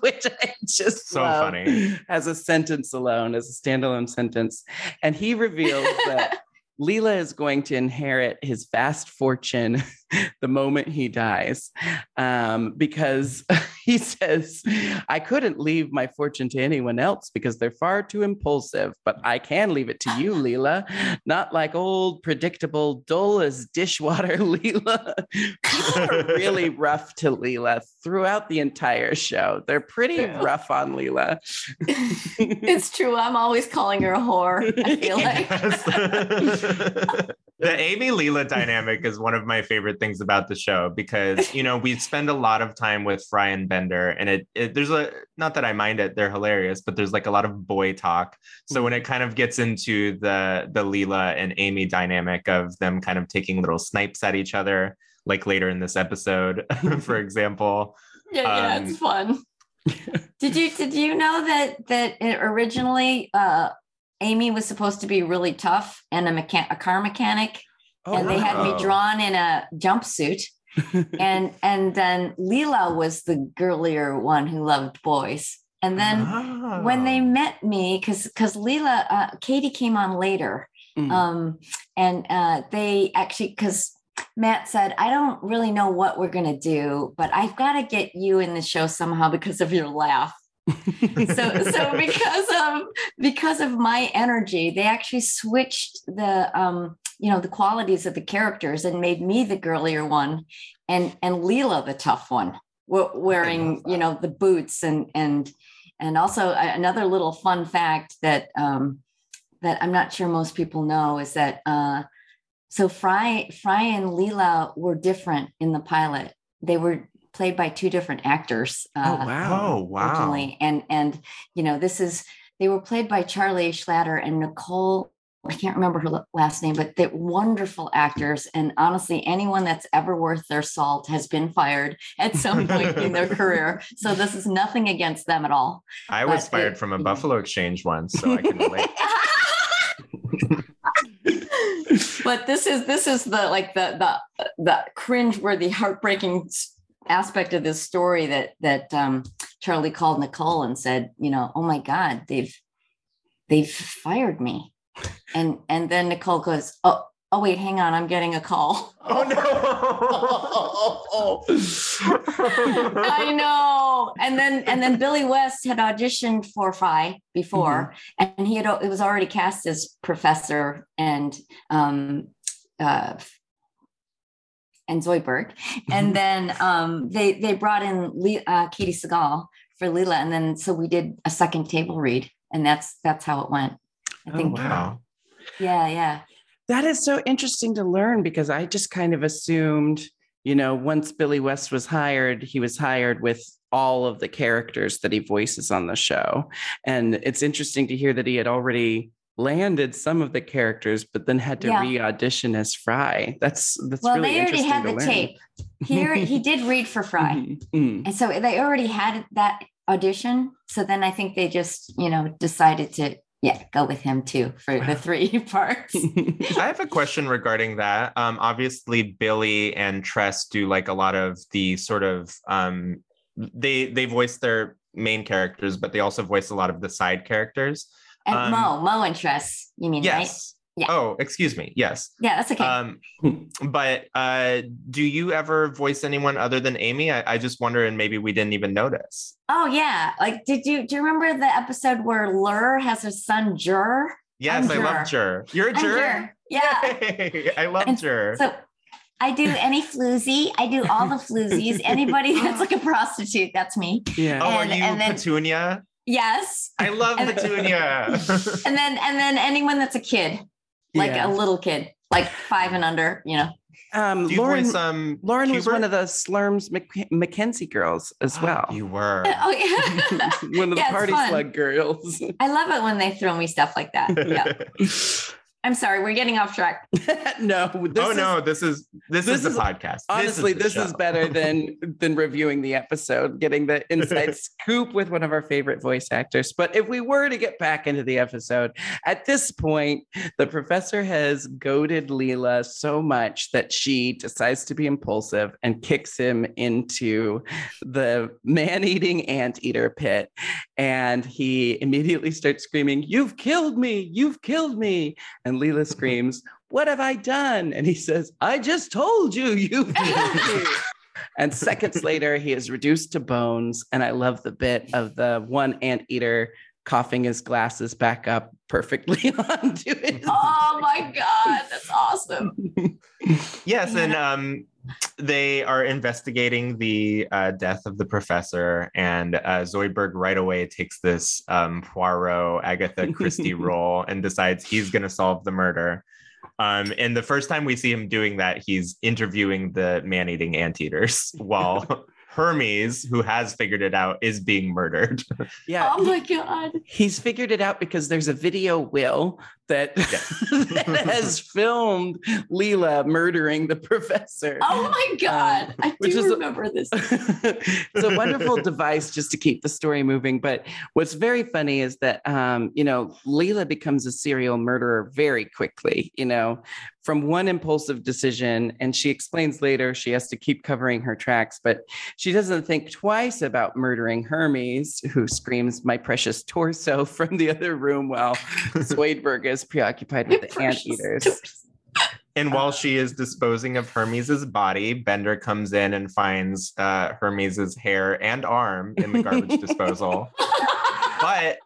which I just So love funny. as a sentence alone, as a standalone sentence. And he reveals that Leela is going to inherit his vast fortune the moment he dies um, because he says, I couldn't leave my fortune to anyone else because they're far too impulsive, but I can leave it to you, Leela. Not like old, predictable, dull as dishwater Leela. People are really rough to Leela throughout the entire show. They're pretty Yeah. rough on Leela. it's true. I'm always calling her a whore. I feel like. Yes. the Amy Leela dynamic is one of my favorite things about the show because you know we spend a lot of time with Fry and Bender, and it, it there's a not that I mind it, they're hilarious, but there's like a lot of boy talk. So when it kind of gets into the the Leela and Amy dynamic of them kind of taking little snipes at each other, like later in this episode, for example. Yeah, yeah, Um, it's fun. did you did you know that that it originally uh Amy was supposed to be really tough and a mechan- a car mechanic, Oh, and they had me drawn in a jumpsuit. and and then Leela was the girlier one who loved boys. And then when they met me, because because Leela, uh, Katey came on later, Mm. um, and uh, they actually because Matt said, I don't really know what we're gonna do, but I've got to get you in the show somehow because of your laugh. So so because of because of my energy, they actually switched the um, you know the qualities of the characters and made me the girlier one, and and Leela the tough one, wearing you know the boots and and and also another little fun fact that um, that I'm not sure most people know is that uh, so Fry Fry and Leela were different in the pilot. They were played by two different actors. oh, uh, wow. Oh wow. originally. And and you know, this is they were played by Charlie Schlatter and Nicole. I can't remember her last name, but they're wonderful actors. And honestly, anyone that's ever worth their salt has been fired at some point in their career. So this is nothing against them at all. I was fired it- from a Buffalo Exchange once, so I can relate. but this is this is the like the the the cringe-worthy, heartbreaking s- aspect of this story that that um, Charlie called Nicole and said, you know, oh my God, they've they've fired me, and and then Nicole goes, oh oh wait, hang on, I'm getting a call. oh no. I know. And then and then Billy West had auditioned for Fry before, and he had it was already cast as Professor and um uh and Zoidberg. And then um they they brought in Le- uh, Katey Sagal for Leela, and then so we did a second table read, and that's that's how it went. I Oh, think. wow. Yeah, yeah. That is so interesting to learn because I just kind of assumed, you know, once Billy West was hired, he was hired with all of the characters that he voices on the show. And it's interesting to hear that he had already landed some of the characters, but then had to Yeah. re-audition as Fry. That's that's well, really they already had the learn. tape. He already, he did read for Fry. Mhm, mhm. And so they already had that audition. So then I think they just, you know, decided to, yeah, go with him too for the three parts. I have a question regarding that. Um, obviously, Billy and Tress do like a lot of the sort of um, they they voice their main characters, but they also voice a lot of the side characters. And Um, Mo, Mo and Tress, you mean, right? Yes. Yeah. Oh, excuse me. Yes. Yeah, that's okay. Um, but uh, do you ever voice anyone other than Amy? I, I just wonder, and maybe we didn't even notice. oh yeah. Like, did you do you remember the episode where Lrrr has her son Jrrr? Yes, I'm I love Jrrr. You're a I'm Jrrr. Jrrr. Yeah. Yay! I love And Jrrr. So I do any floozy. I do all the floozies. Anybody that's like a prostitute, that's me. Yeah. oh, and- are you and then- Petunia? Yes. I love and- Petunia. And then and then anyone that's a kid, like Yeah. a little kid, like five and under, you know. um, do you Lauren, voice um? Lauren was one of the Slurms Mc- Mackenzie girls as well. You were. Oh yeah. one of the Yeah, it's party fun. slug girls. I love it when they throw me stuff like that. Yeah. I'm sorry, we're getting off track. no, this oh is, no, this is this, this is the is- podcast. honestly, the this is better than than reviewing the episode, getting the inside scoop with one of our favorite voice actors. But if we were to get back into the episode, at this point, the professor has goaded Leela so much that she decides to be impulsive and kicks him into the man-eating anteater pit. And he immediately starts screaming, You've killed me, you've killed me. And Leela screams, What have I done? And he says, I just told you, me. And seconds later, he is reduced to bones. And I love the bit of the one anteater coughing his glasses back up perfectly onto it. Oh my god, that's awesome. Yes, and um, they are investigating the uh, death of the professor, and uh, Zoidberg right away takes this um, Poirot Agatha Christie role and decides he's going to solve the murder. Um, and the first time we see him doing that, he's interviewing the man-eating anteaters while Hermes, who has figured it out, is being murdered. Yeah. Oh my god. He's figured it out because there's a video will that, that has filmed Leela murdering the professor. Oh my god. I do is- remember this. it's a wonderful device just to keep the story moving. But what's very funny is that, um, you know, Leela becomes a serial murderer very quickly, you know, from one impulsive decision. And she explains later she has to keep covering her tracks, but she doesn't think twice about murdering Hermes, who screams, My precious torso from the other room while Zoidberg is preoccupied with the Precious anteaters. toast. And while she is disposing of Hermes's body, Bender comes in and finds uh, Hermes's hair and arm in the garbage disposal, but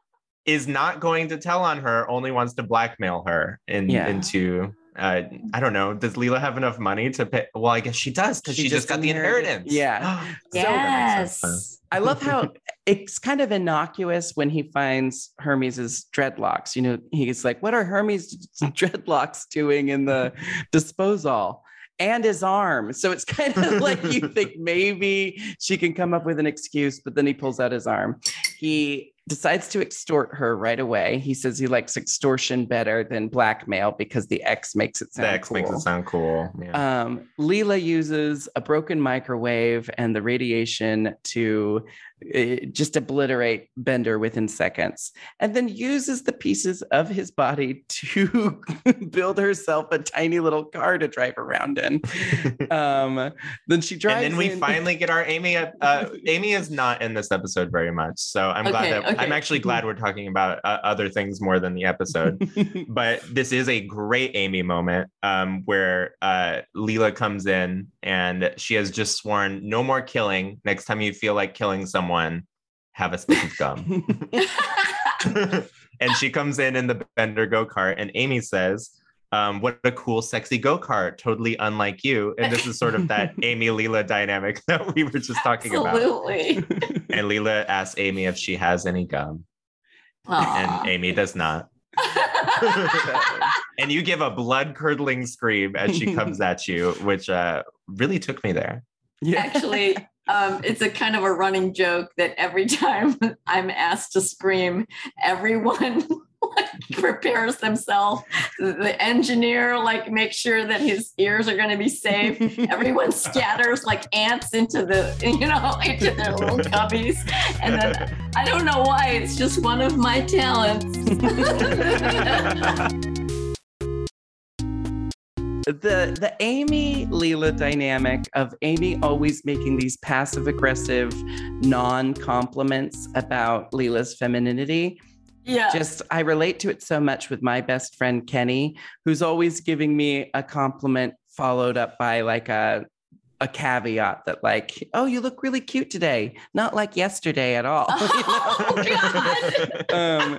is not going to tell on her. Only wants to blackmail her in, Yeah. into. Uh, I don't know. Does Leela have enough money to pay? Well, I guess she does because She she, just just got the inheritance. Yeah. So that makes sense. yes. I love how it's kind of innocuous when he finds Hermes's dreadlocks. You know, he's like, "What are Hermes' dreadlocks doing in the disposal?" And his arm. So it's kind of like you think maybe she can come up with an excuse, but then he pulls out his arm. He decides to extort her right away. He says he likes extortion better than blackmail because the X makes it sound The X makes cool. it sound cool. Yeah. Um, Leela uses a broken microwave and the radiation to just obliterate Bender within seconds, and then uses the pieces of his body to build herself a tiny little car to drive around in. Um, then she drives. and then we in- finally get our Amy. Uh, Amy is not in this episode very much, so I'm glad Okay, that I'm actually glad we're talking about uh, other things more than the episode. but this is a great Amy moment um, where uh, Leela comes in and she has just sworn no more killing. Next time you feel like killing someone, have a stick of gum. and she comes in in the Bender go kart, and Amy says. Um, what a cool, sexy go kart, totally unlike you. And this is sort of that Amy Leela dynamic that we were just talking about. Absolutely. And Leela asks Amy if she has any gum, Aw. and Amy does not. and you give a blood curdling scream as she comes at you, which uh, really took me there. yeah. Actually, um, it's a kind of a running joke that every time I'm asked to scream, everyone like, prepares themselves. The engineer like makes sure that his ears are going to be safe. Everyone scatters like ants into the you know into their little cubbies, and then I don't know why it's just one of my talents. The the Amy Leela dynamic of Amy always making these passive aggressive non compliments about Leela's femininity Yeah. just I relate to it so much with my best friend Kenny, who's always giving me a compliment followed up by like a a caveat that like, oh, you look really cute today, not like yesterday at all. you know? Oh, um,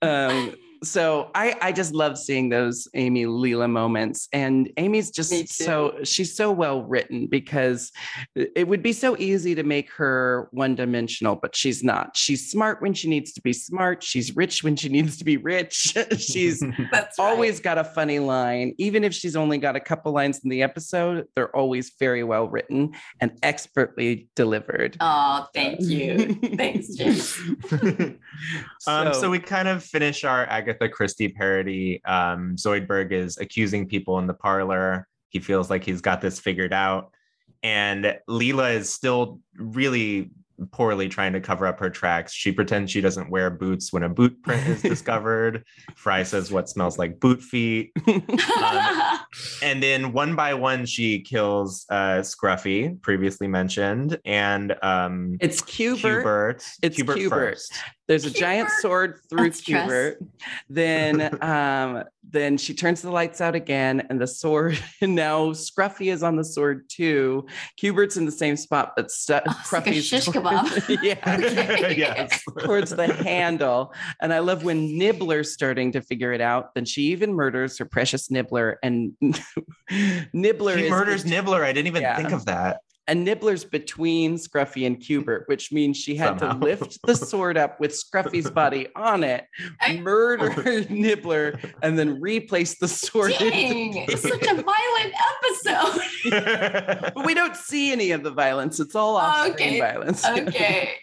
um, so I I just love seeing those Amy Leela moments, and Amy's just so she's so well written because it would be so easy to make her one dimensional, but she's not. She's smart when she needs to be smart. She's rich when she needs to be rich. she's That's right. always got a funny line, even if she's only got a couple lines in the episode. They're always very well written and expertly delivered. Oh, thank you. Thanks, James. um, so, we kind of finish our Agatha Christie parody. Um, Zoidberg is accusing people in the parlor. He feels like he's got this figured out. And Leela is still really poorly trying to cover up her tracks. She pretends she doesn't wear boots when a boot print is discovered. Fry says, What smells like boot feet? Um, and then one by one, she kills uh, Scruffy, previously mentioned, and um, It's Cubert. Hubert. It's Cubert. First. There's a giant sword through That's Tress. Cubert. Then um, then she turns the lights out again, and the sword and now Scruffy is on the sword too. Cubert's in the same spot, but stu- Oh, it's like a Scruffy's shish toward- kebab. yeah. Yes. Towards the handle. And I love when Nibbler's starting to figure it out. Then she even murders her precious Nibbler. And Nibbler He is murders Nibbler. I didn't even Yeah. think of that. And Nibbler's between Scruffy and Cubert, which means she had Somehow. to lift the sword up with Scruffy's body on it, murder Nibbler, and then replace the sword. Dang, it's such a violent episode. But we don't see any of the violence. It's all off Okay. violence. Okay.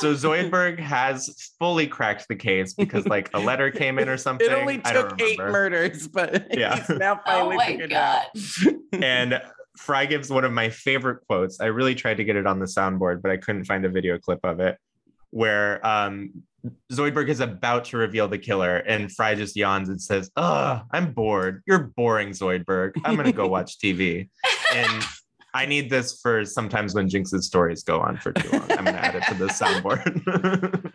so Zoidberg has fully cracked the case because like a letter came in or something. It only I don't took eight murders, but Yeah. he's now Oh finally my figured god. out. and Fry gives one of my favorite quotes. I really tried to get it on the soundboard, but I couldn't find a video clip of it. Where um, Zoidberg is about to reveal the killer, and Fry just yawns and says, "Ugh, I'm bored. You're boring, Zoidberg. I'm gonna go watch TV." And I need this for sometimes when Jinkx's stories go on for too long. I'm gonna add it to the soundboard.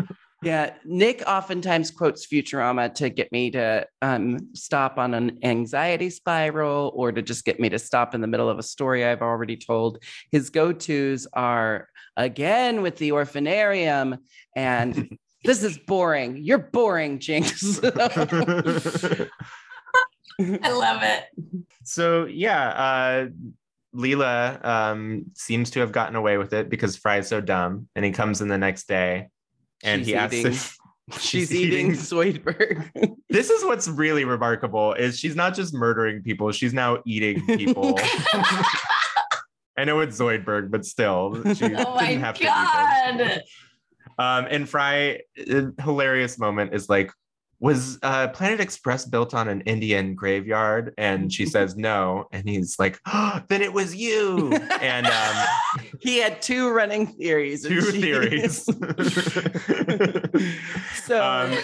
Yeah, Nick oftentimes quotes Futurama to get me to um, stop on an anxiety spiral or to just get me to stop in the middle of a story I've already told. His go tos are again with the orphanarium and this is boring. You're boring, Jinkx. I love it. So yeah, uh, Leela um, seems to have gotten away with it because Fry's so dumb, and he comes in the next day, and She's he asks eating- if She's eating Zoidberg. this is what's really remarkable is she's not just murdering people; she's now eating people. I know it's Zoidberg, but still, she Oh didn't have to eat god. Um, and Fry, a hilarious moment is like, was uh, Planet Express built on an Indian graveyard? And she says no. And he's like, oh, then it was you. And um, he had two running theories. two she- theories. so Um,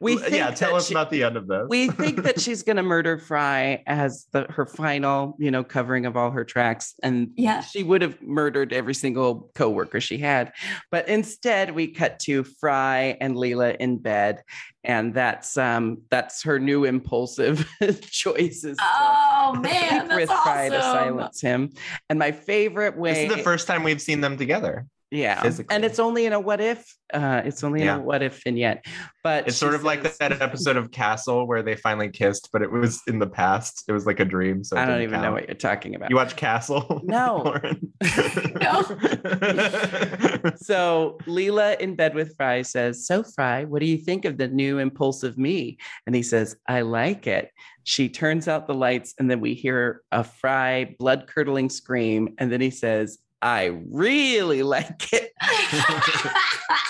we think yeah, tell us she- about the end of this. we think that she's going to murder Fry as the her final, you know, covering of all her tracks, and Yeah. she would have murdered every single coworker she had. But instead, we cut to Fry and Leela in bed, and that's um that's her new impulsive choices. to Oh man, sleep that's with Fry to silence him. And my favorite way this is the first time we've seen them together. Yeah, physically. and it's only in a what if. Uh, it's only in Yeah. a what if vignette, but It's sort of like says- that episode of Castle where they finally kissed, but it was in the past. It was like a dream. So I don't even know what you're talking about. You watch Castle? No. Lauren? So Leela in bed with Fry says, So, Fry, what do you think of the new impulsive me? And he says, I like it. She turns out the lights, and then we hear a Fry blood curdling scream. And then he says, I really like it.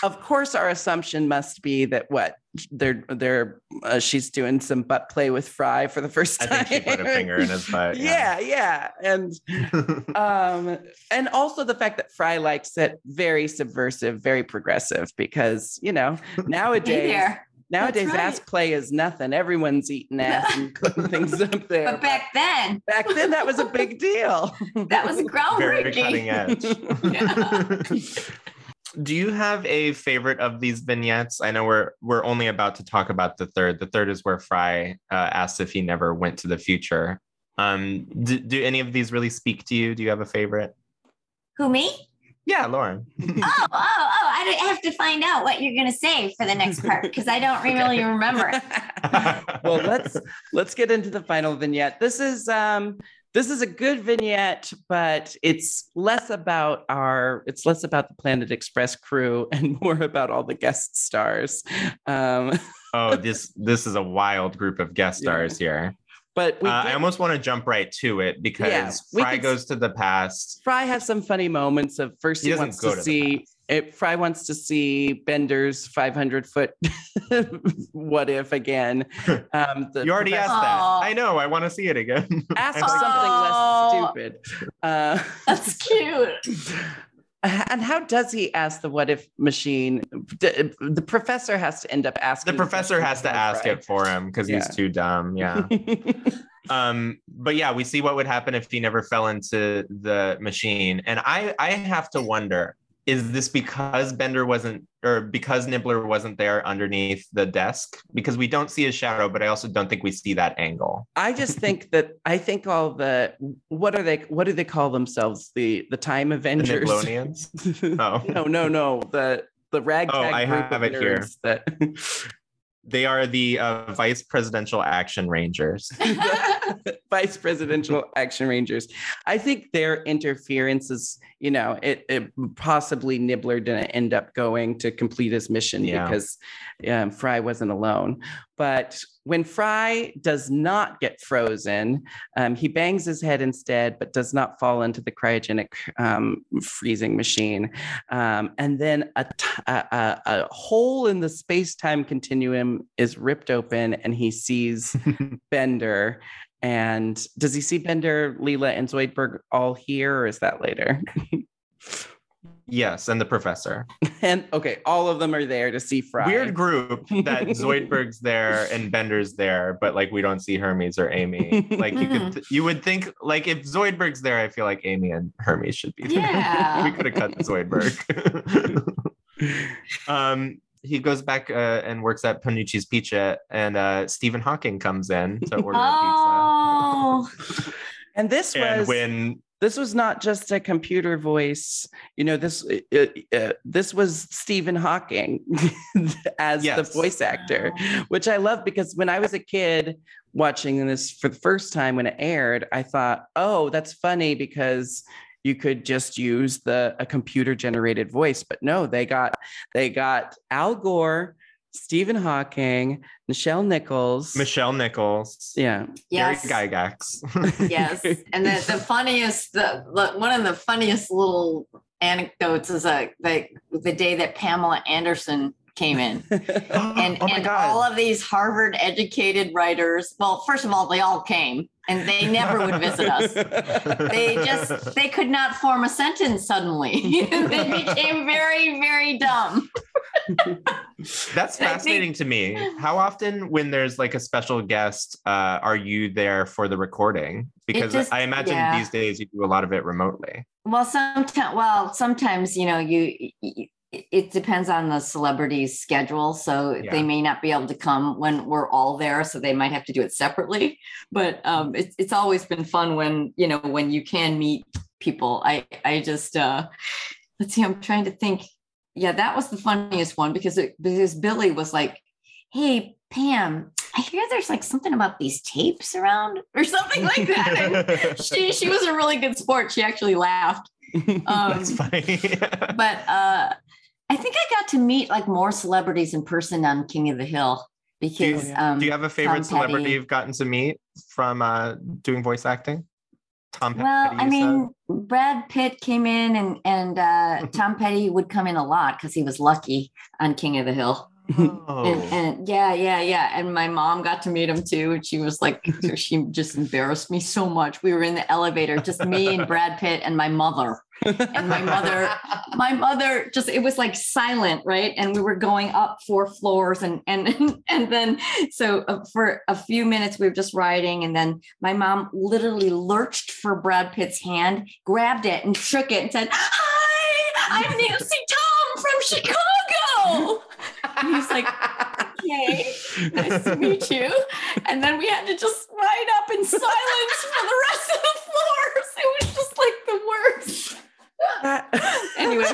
Of course, our assumption must be that what they're they're uh, she's doing some butt play with Fry for the first I time. think she put a finger in his butt. yeah, yeah, and um and also the fact that fry likes it very subversive very progressive because you know nowadays there. Nowadays right. ass play is nothing everyone's eating ass and putting things up there But back then, back then that was a big deal that was groundbreaking. Very cutting edge. Do you have a favorite of these vignettes? I know we're we're only about to talk about the third. The third is where Fry uh, asks if he never went to the future. Um, do, do any of these really speak to you? Do you have a favorite? Who me? Yeah, Lauren. oh, oh, oh! I don't- have to find out what you're going to say for the next part because I don't really remember. well, let's let's get into the final vignette. This is um this is a good vignette, but it's less about our it's less about the Planet Express crew and more about all the guest stars. Um, oh, this this is a wild group of guest Yeah. stars here. but we Uh, I almost want to jump right to it because Yeah, we Fry could- goes to the past. Fry has some funny moments of first He he, wants go to, to see it, Fry wants to see Bender's 500 foot what if again. Um, the You already professor- asked that. Aw. I know. I want to see it again. Ask I like something less stupid. Uh, That's cute. and how does he ask the what if machine? D- The professor has to end up asking. the professor has to ask it for him because Yeah. he's too dumb. Yeah. um but yeah we see what would happen if he never fell into the machine and i i have to wonder is this because bender wasn't or because nibbler wasn't there underneath the desk because we don't see his shadow but i also don't think we see that angle I just think that I think all the what are they? What do they call themselves? The the Time the Avengers. Niblonians? oh no, no, no. The the oh, ragtag I group have of it here. nerds that they are the uh, vice presidential action rangers vice presidential action rangers. I think their interference is, you know, it, it possibly Nibbler didn't end up going to complete his mission Yeah. because um, Fry wasn't alone. But when Fry does not get frozen, um, he bangs his head instead, but does not fall into the cryogenic um, freezing machine. Um, and then a, t- a, a, hole in the space time continuum is ripped open, and he sees Bender. And does he see Bender, Leela, and Zoidberg all here, or is that later? yes and the professor and okay, all of them are there to see Fry. weird group that zoidberg's there and bender's there but like we don't see hermes or amy like you could th- you would think like if zoidberg's there i feel like amy and hermes should be there Yeah. we could have cut zoidberg um he goes back uh, and works at Panucci's Pizza, and uh, Stephen Hawking comes in to order Oh, a pizza. Oh. And this And was when this was not just a computer voice. You know, this uh, uh, this was Stephen Hawking as the voice actor, which I love because when I was a kid watching this for the first time when it aired, I thought, "Oh, that's funny because." You could just use the a computer generated voice, but no, they got they got Al Gore, Stephen Hawking, Nichelle Nichols. Nichelle Nichols, yeah, yes. Gary Gygax. yes and the, the funniest the, the one of the funniest little anecdotes is uh, like the, the day that pamela anderson came in oh and, oh and God. all of these harvard educated writers well first of all they all came and they never would visit us they just they could not form a sentence suddenly they became very very dumb That's I think- fascinating to me. How often, when there's like a special guest, uh, are you there for the recording? Because just- I imagine yeah. these days you do a lot of it remotely. Well, sometimes, well, sometimes you know, you, you it depends on the celebrity's schedule. So Yeah. they may not be able to come when we're all there, so they might have to do it separately. But um, it's it's always been fun when you know when you can meet people. I I just uh, let's see. I'm trying to think. Yeah, that was the funniest one because it, because Billy was like, "Hey, Pam." I hear there's like something about these tapes around or something like that. She she was a really good sport. She actually laughed. Um, That's funny. but uh, I think I got to meet like more celebrities in person on King of the Hill because um, do you have a favorite Tom celebrity Petty. you've gotten to meet from uh, doing voice acting? Tom Petty. well, I you mean, Brad Pitt came in and and uh, Tom Petty would come in a lot because he was lucky on King of the Hill. Said? Oh. And, and yeah, yeah, yeah. And my mom got to meet him too. And she was like, she just embarrassed me so much. We were in the elevator, just me and Brad Pitt and my mother. And my mother, my mother just it was like silent, right? And we were going up four floors and and and then so uh, for a few minutes we were just riding and then my mom literally lurched for Brad Pitt's hand, grabbed it and shook it and said, "Hi, I'm Nancy I'm from Chicago. And he's like, okay, nice to meet you. And then we had to just ride up in silence for the rest of the floors. It was just like the worst. anyway,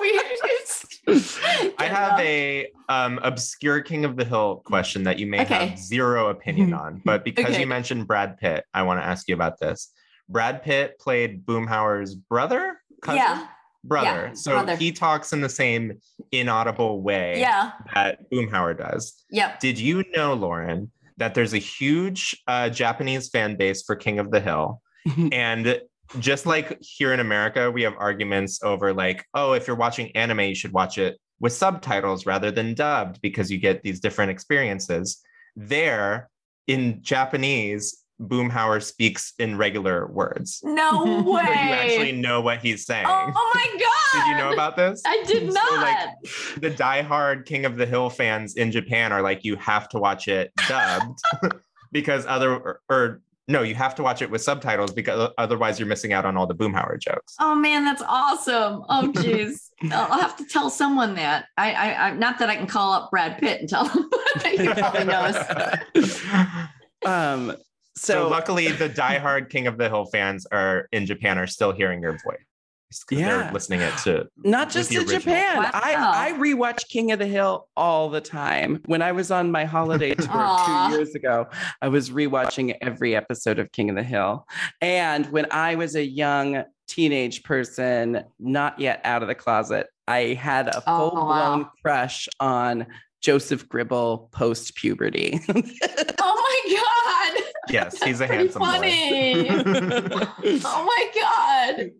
we it's, I have a um, obscure King of the Hill question that you may Okay. have zero opinion on, but because Okay. you mentioned Brad Pitt, I want to ask you about this. Brad Pitt played Boomhauer's brother, cousin, yeah, brother. yeah, so brother. he talks in the same inaudible way yeah, that Boomhauer does. yep. Did you know, Lauren, that there's a huge uh, Japanese fan base for King of the Hill? and just like here in America, we have arguments over like, oh, if you're watching anime, you should watch it with subtitles rather than dubbed because you get these different experiences. There, in Japanese, Boomhauer speaks in regular words. No So you actually know what he's saying. oh my god! Did you know about this? I did So, not. like, the diehard King of the Hill fans in Japan are like, you have to watch it dubbed because other or, or no, you have to watch it with subtitles because otherwise you're missing out on all the Boomhauer jokes. Oh man, that's awesome. Oh geez. I'll I'll have to tell someone that. I, I, I not that I can call up Brad Pitt and tell him, but he probably knows. um, so, so, luckily, the diehard King of the Hill fans are in Japan are still hearing your voice. Yeah. they're listening it to not just the in. Japan. Wow. I, I rewatch King of the Hill all the time. When I was on my holiday tour two years ago, I was rewatching every episode of King of the Hill. And when I was a young teenage person, not yet out of the closet, I had a Oh, full blown wow. crush on Joseph Gribble post puberty. Oh my god. Yes, he's a handsome funny. boy. Oh my god.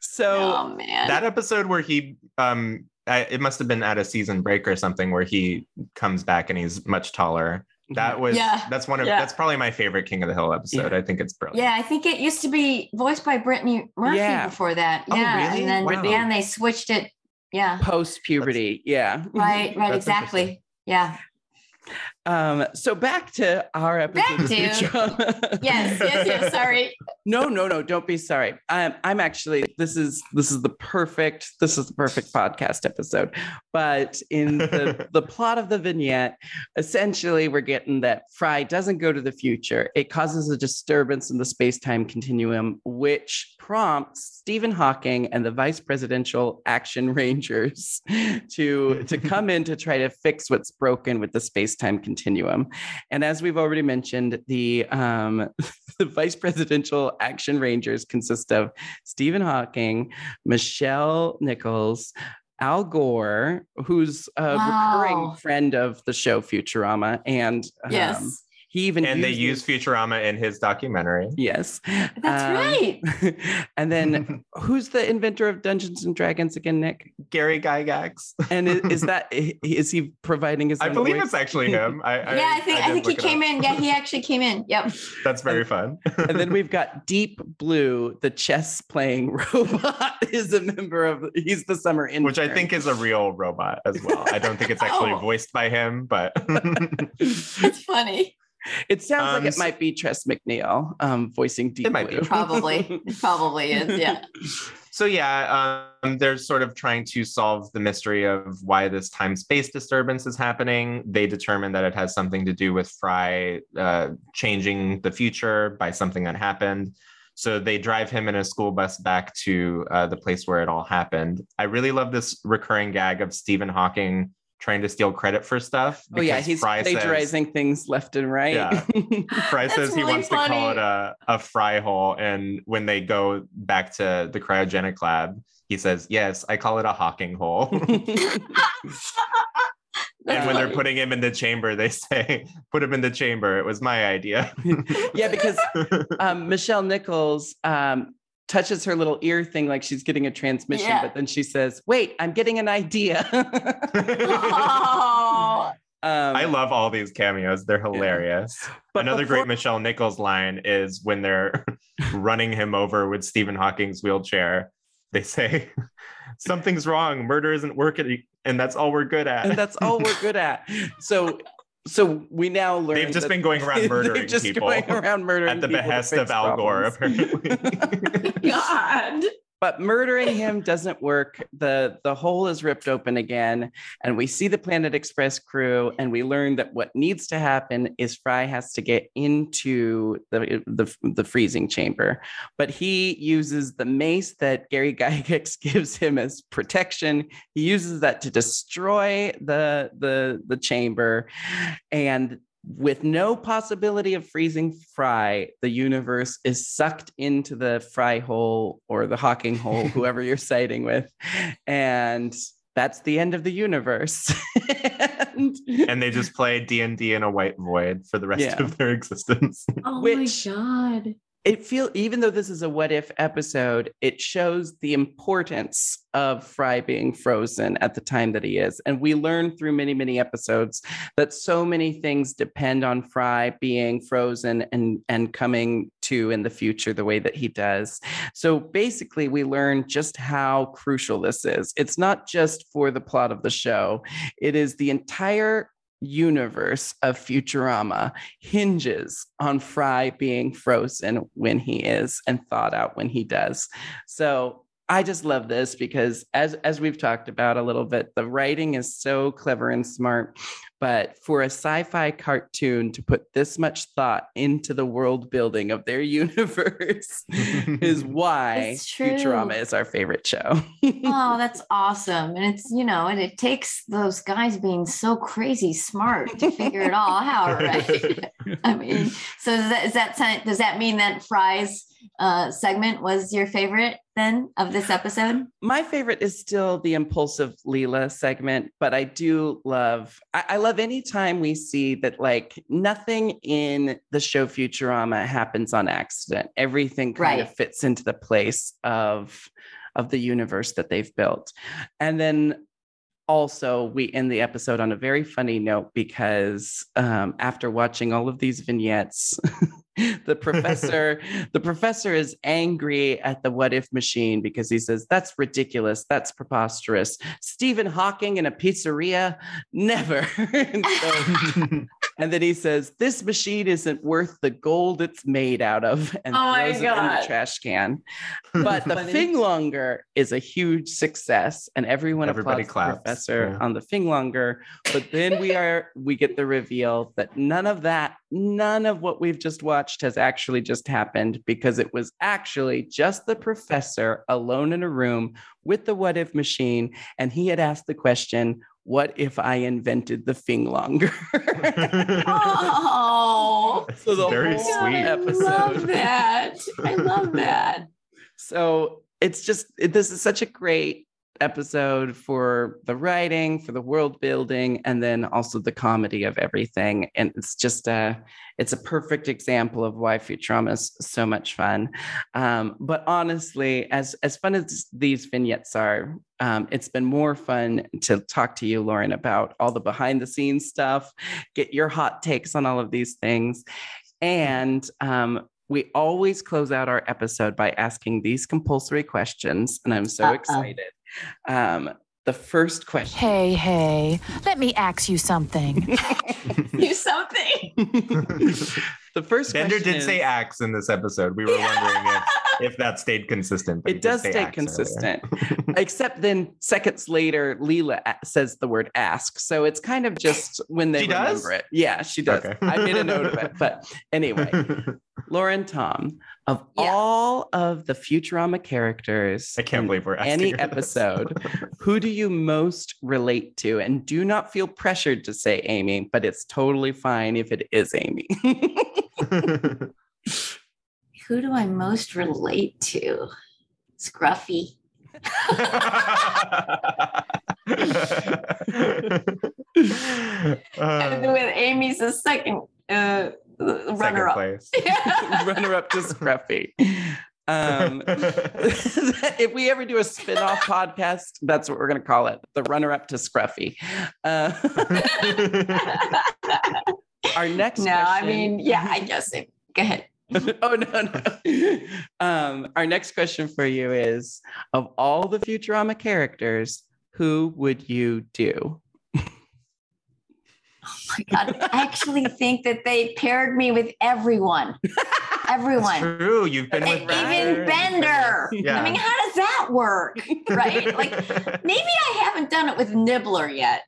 so oh man. that episode where he um I, it must have been at a season break or something where he comes back and he's much taller that was Yeah. that's one of Yeah. that's probably my favorite king of the hill episode i think it's brilliant yeah, I think it used to be voiced by Brittany Murphy Yeah. before that. Oh, Yeah. really? And then Wow. yeah, and they switched it. Yeah. post puberty. Yeah. Right, right, That's exactly. Yeah. Um, so back to our episode. Back to- Yes, yes, yes. Sorry. no, no, no. Don't be sorry. I'm I'm actually this is this is the perfect this is the perfect podcast episode. But in the the plot of the vignette, essentially we're getting that Fry doesn't go to the future. It causes a disturbance in the space-time continuum, which prompts Stephen Hawking and the Vice Presidential Action Rangers to to come in to try to fix what's broken with the space-time continuum. And as we've already mentioned, the um, the Vice Presidential Action Rangers consist of Stephen Hawking, Nichelle Nichols, Al Gore, who's a Wow. recurring friend of the show Futurama, and um, Yes. He even and they uses- use futurama in his documentary Yes, That's Um, right. and then who's the inventor of Dungeons and Dragons again, Nick? gary gygax And is, is that is he providing his? i own believe voice? it's actually him I, yeah, I think I, did think he came up. in. Yeah, he actually came in. Yep. that's very fun and then we've got Deep Blue, the chess playing robot, is a member of. He's the summer intern, which i think is a real robot as well i don't think it's actually Oh. voiced by him but It's funny. It sounds Um, like it might be Tress MacNeille um, voicing Deep It might be. Probably. It probably is. Yeah. So yeah, um, they're sort of trying to solve the mystery of why this time space disturbance is happening. They determine that it has something to do with Fry uh, changing the future by something that happened. So they drive him in a school bus back to uh, the place where it all happened. I really love this recurring gag of Stephen Hawking trying to steal credit for stuff. Oh yeah, he's Fry says- plagiarizing things left and right. Yeah. Fry That's says he really wants to call it a, a fry hole. And when they go back to the cryogenic lab, he says, Yes, I call it a Hawking hole. and when they're putting him in the chamber, they say, Put him in the chamber. It was my idea. yeah, because um, Nichelle Nichols um, touches her little ear thing like she's getting a transmission, Yeah. but then she says, "Wait, I'm getting an idea." Oh, um, I love all these cameos. They're hilarious. but Another before- great Nichelle Nichols line is when they're running him over with Stephen Hawking's wheelchair. They say, Something's wrong. Murder isn't working. And that's all we're good at. and that's all we're good at. So, so we now learn They've just that- been going around they're murdering just people going around murdering at the behest of Al Gore, problems. apparently. God. But murdering him doesn't work. The the hole is ripped open again, and we see the Planet Express crew, and we learn that what needs to happen is Fry has to get into the the, the freezing chamber, but he uses the mace that Gary Gygax gives him as protection. He uses that to destroy the the the chamber, and with no possibility of freezing Fry, the universe is sucked into the Fry hole or the Hawking hole, whoever you're siding with. And that's the end of the universe. and, and they just play D&D in a white void for the rest Yeah. of their existence. Oh Which- my god. It feel even though this is a what if episode, it shows the importance of Fry being frozen at the time that he is. And we learn through many, many episodes that so many things depend on Fry being frozen and, and coming to in the future the way that he does. So basically, we learn just how crucial this is. It's not just for the plot of the show, it is the entire universe of Futurama hinges on Fry being frozen when he is and thawed out when he does. So I just love this because as as we've talked about a little bit, the writing is so clever and smart. But for a sci-fi cartoon to put this much thought into the world building of their universe is why Futurama is our favorite show. Oh, that's awesome. And it's, you know, and it takes those guys being so crazy smart to figure it all out, right? I mean, so is that, is that ti- does that mean that Fry's uh, segment was your favorite then of this episode? My favorite is still the impulsive Leela segment, but I do love, I, I love any time we see that like nothing in the show Futurama happens on accident. Everything kind of fits into the place of of the universe that they've built. And then also we end the episode on a very funny note because um, after watching all of these vignettes the professor the professor is angry at the what if machine because he says that's ridiculous. That's preposterous. Stephen hawking in a pizzeria? Never. So- and then he says this machine isn't worth the gold it's made out of and Oh my throws it in the trash can but the Funny. Finglonger is a huge success, and everyone Everybody applauds claps, the professor yeah. on the Finglonger. But then we are we get the reveal that none of that, none of what we've just watched has actually just happened because it was actually just the professor alone in a room with the what if machine, and he had asked the question. What if I invented the Finglonger? Oh, so the Very whole sweet. I love that. I love that. So it's just it, this is such a great episode for the writing, for the world building, and then also the comedy of everything. And it's just a it's a perfect example of why Futurama is so much fun. Um, but honestly, as as fun as these vignettes are, um, it's been more fun to talk to you, Lauren, about all the behind the scenes stuff, get your hot takes on all of these things. And um, we always close out our episode by asking these compulsory questions. And I'm so Uh-oh. excited. Um, the first question. Hey, hey, let me ask you something. you something. the first Bender question did say axe in this episode. We were wondering if, if that stayed consistent. but It does stay consistent. Except then seconds later, Leela says the word ask. So it's kind of just when they She does? remember it. Yeah, she does. Okay. I made a note of it. But anyway, Lauren Tom, of Yeah. all of the Futurama characters, I can't in believe we're asking any episode, who do you most relate to? And do not feel pressured to say Amy, but it's totally fine if it is Amy. Who do I most relate to? Scruffy. And Uh, with Amy's the second uh, second runner up. place. Runner up to Scruffy. Um, if we ever do a spin-off podcast, that's what we're going to call it the runner up to Scruffy. Uh, our next no, I question- mean, yeah, I guess it. Go ahead. oh no no um our next question for you is of all the futurama characters who would you do Oh my God. I actually think that they paired me with everyone. everyone. True. You've been with Bender. even Bender. Yeah. I mean, how does that work? Right? Like maybe I haven't done it with Nibbler yet.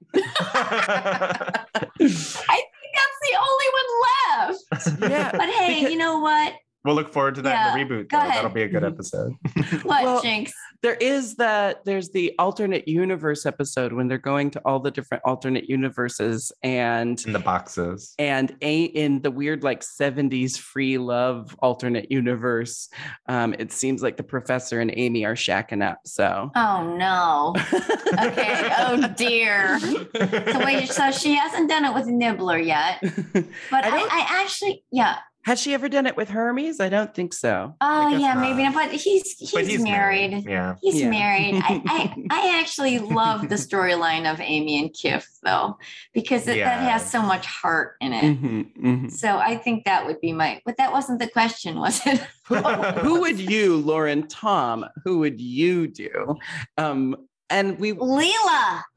That's the only one left. Yeah. But hey, Because- you know what? We'll look forward to that Yeah, in the reboot. go ahead. That'll be a good episode. What, Well, Jinkx? there is that there's the alternate universe episode when they're going to all the different alternate universes and in the boxes. and a in the weird like 70s free love alternate universe um it seems like the professor and amy are shacking up so Oh no. Okay. Oh dear. So wait, so she hasn't done it with Nibbler yet. But I I, I, actually, yeah. Has she ever done it with hermes i don't think so Oh yeah, not. maybe not. But he's he's, But he's married. Yeah. He's Yeah. married. I, I I actually love the storyline of Amy and Kiff though, because it, that has so much heart in it. Mhm, mhm. So I think that would be my. But that wasn't the question, was it? who, who would you lauren tom who would you do um and we Leela.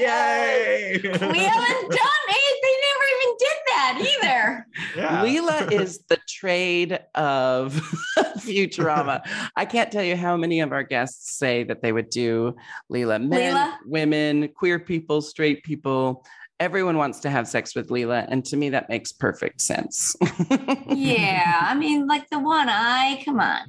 Yay! We haven't done it. They never even did that either. Yeah. Leela is the trade of Futurama. I can't tell you how many of our guests say that they would do Leela. Men, Leela? women, queer people, straight people. Everyone wants to have sex with Leela. And to me, that makes perfect sense. Yeah, I mean, like the one eye. Come on.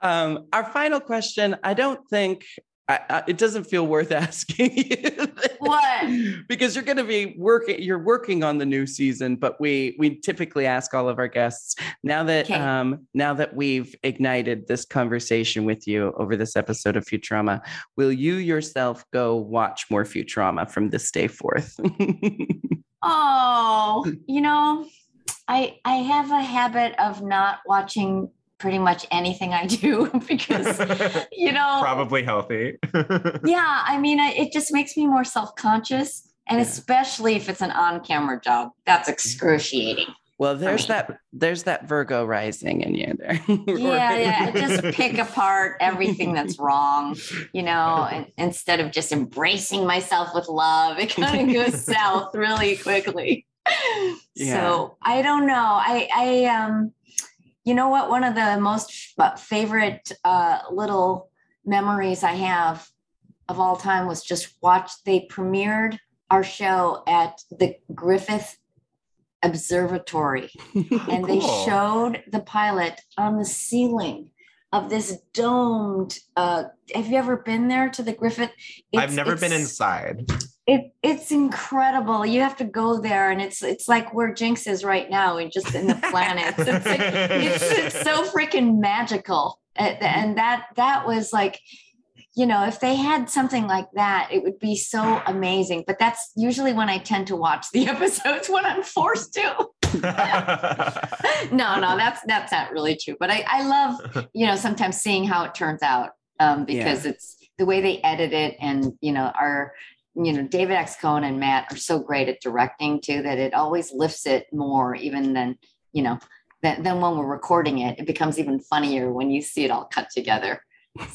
Um, our final question I don't think. I, I, it doesn't feel worth asking you. What? because you're going to be working you're working on the new season but we we typically ask all of our guests now that Okay. um now that we've ignited this conversation with you over this episode of Futurama will you yourself go watch more Futurama from this day forth Oh, you know, I I have a habit of not watching pretty much anything I do because you know Probably healthy. yeah, I mean, I, it just makes me more self conscious. And Yeah. especially if it's an on camera job, that's excruciating. well there's that there's that Virgo rising in you there Yeah, yeah. Just pick apart everything that's wrong, you know, and instead of just embracing myself with love, it kind of goes south really quickly. Yeah. So I don't know. I, I, um, you know what? One of the most favorite uh, little memories I have of all time was just watch. They premiered our show at the Griffith Observatory and they showed the pilot on the ceiling of this domed uh have you ever been there to the griffith I've It's- never been inside. It it's incredible. You have to go there and it's it's like where jinkx is right now and just in the planets it's like it's, it's so freaking magical. And, and that that was like you know if they had something like that it would be so amazing. But that's usually when i tend to watch the episodes when i'm forced to. No, no, that's that's not really true. But I, I love, you know, sometimes seeing how it turns out um, because it's the way they edit it, and you know, our, you know, David X. Cohen and Matt are so great at directing too that it always lifts it more, even than you know, than, than when we're recording it. It becomes even funnier when you see it all cut together.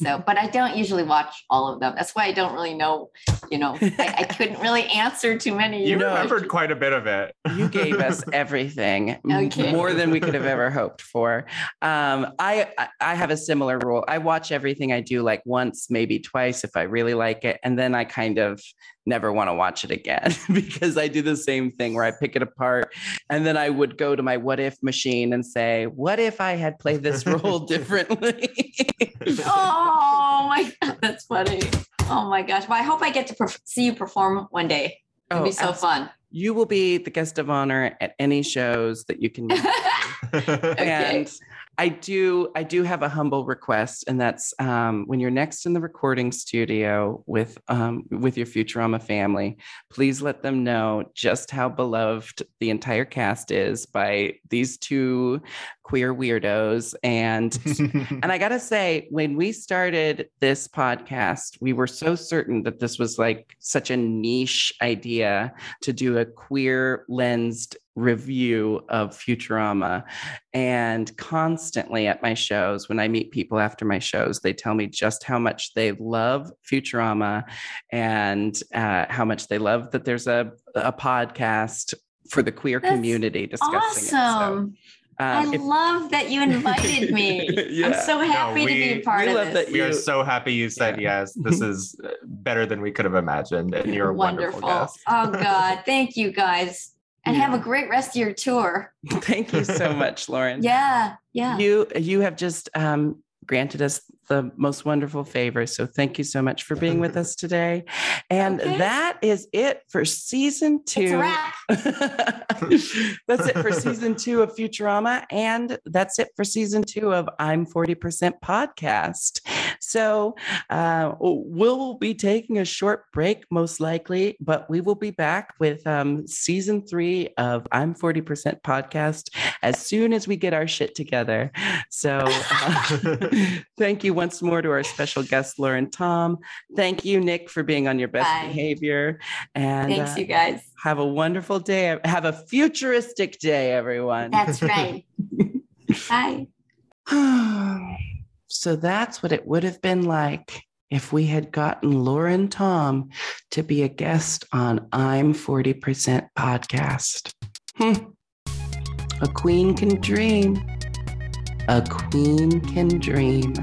So, but I don't usually watch all of them. That's why I don't really know. You know, I, I couldn't really answer too many. you know, remembered quite a bit of it. you gave us everything Okay. more than we could have ever hoped for um, I, I i have a similar rule i watch everything i do like once maybe twice if i really like it and then i kind of never want to watch it again because i do the same thing where i pick it apart and then i would go to my what if machine and say what if i had played this role differently Oh my god, that's funny. Oh my gosh. Well, I hope I get to perf- see you perform one day. It'd Oh, be so abs- fun. you will be the guest of honor at any shows that you can make Okay. and I do I do have a humble request, and that's um, when you're next in the recording studio with um, with your Futurama family, please let them know just how beloved the entire cast is by these two queer weirdos. And and I gotta say, when we started this podcast, we were so certain that this was like such a niche idea to do a queer lensed review of Futurama. And constantly at my shows, when I meet people after my shows, they tell me just how much they love Futurama and uh, how much they love that there's a, a podcast for the queer That's community discussing it. Awesome. So, I um, if- love that you invited me. I'm so happy to be a part we of love this. that We are so happy you said yes. This is uh, better than we could have imagined, and you're a wonderful, guest. Oh God, thank you guys. And have a great rest of your tour. Thank you so much, Lauren. Yeah, yeah. You you have just um, granted us the most wonderful favor. So thank you so much for being with us today. And Okay. that is it for season two. that's it for season two of Futurama. And that's it for season two of I'm 40% podcast. So uh, we'll be taking a short break, most likely, but we will be back with um, season three of I'm 40% podcast as soon as we get our shit together. So uh, thank you once more to our special guest, Lauren Tom. Thank you, Nick, for being on your best Bye. behavior. And Thanks, uh, you guys. have a wonderful day. Have a futuristic day, everyone. That's right. Bye. so that's what it would have been like if we had gotten Lauren Tom to be a guest on I'm 40% podcast. Hmm. A queen can dream. A queen can dream.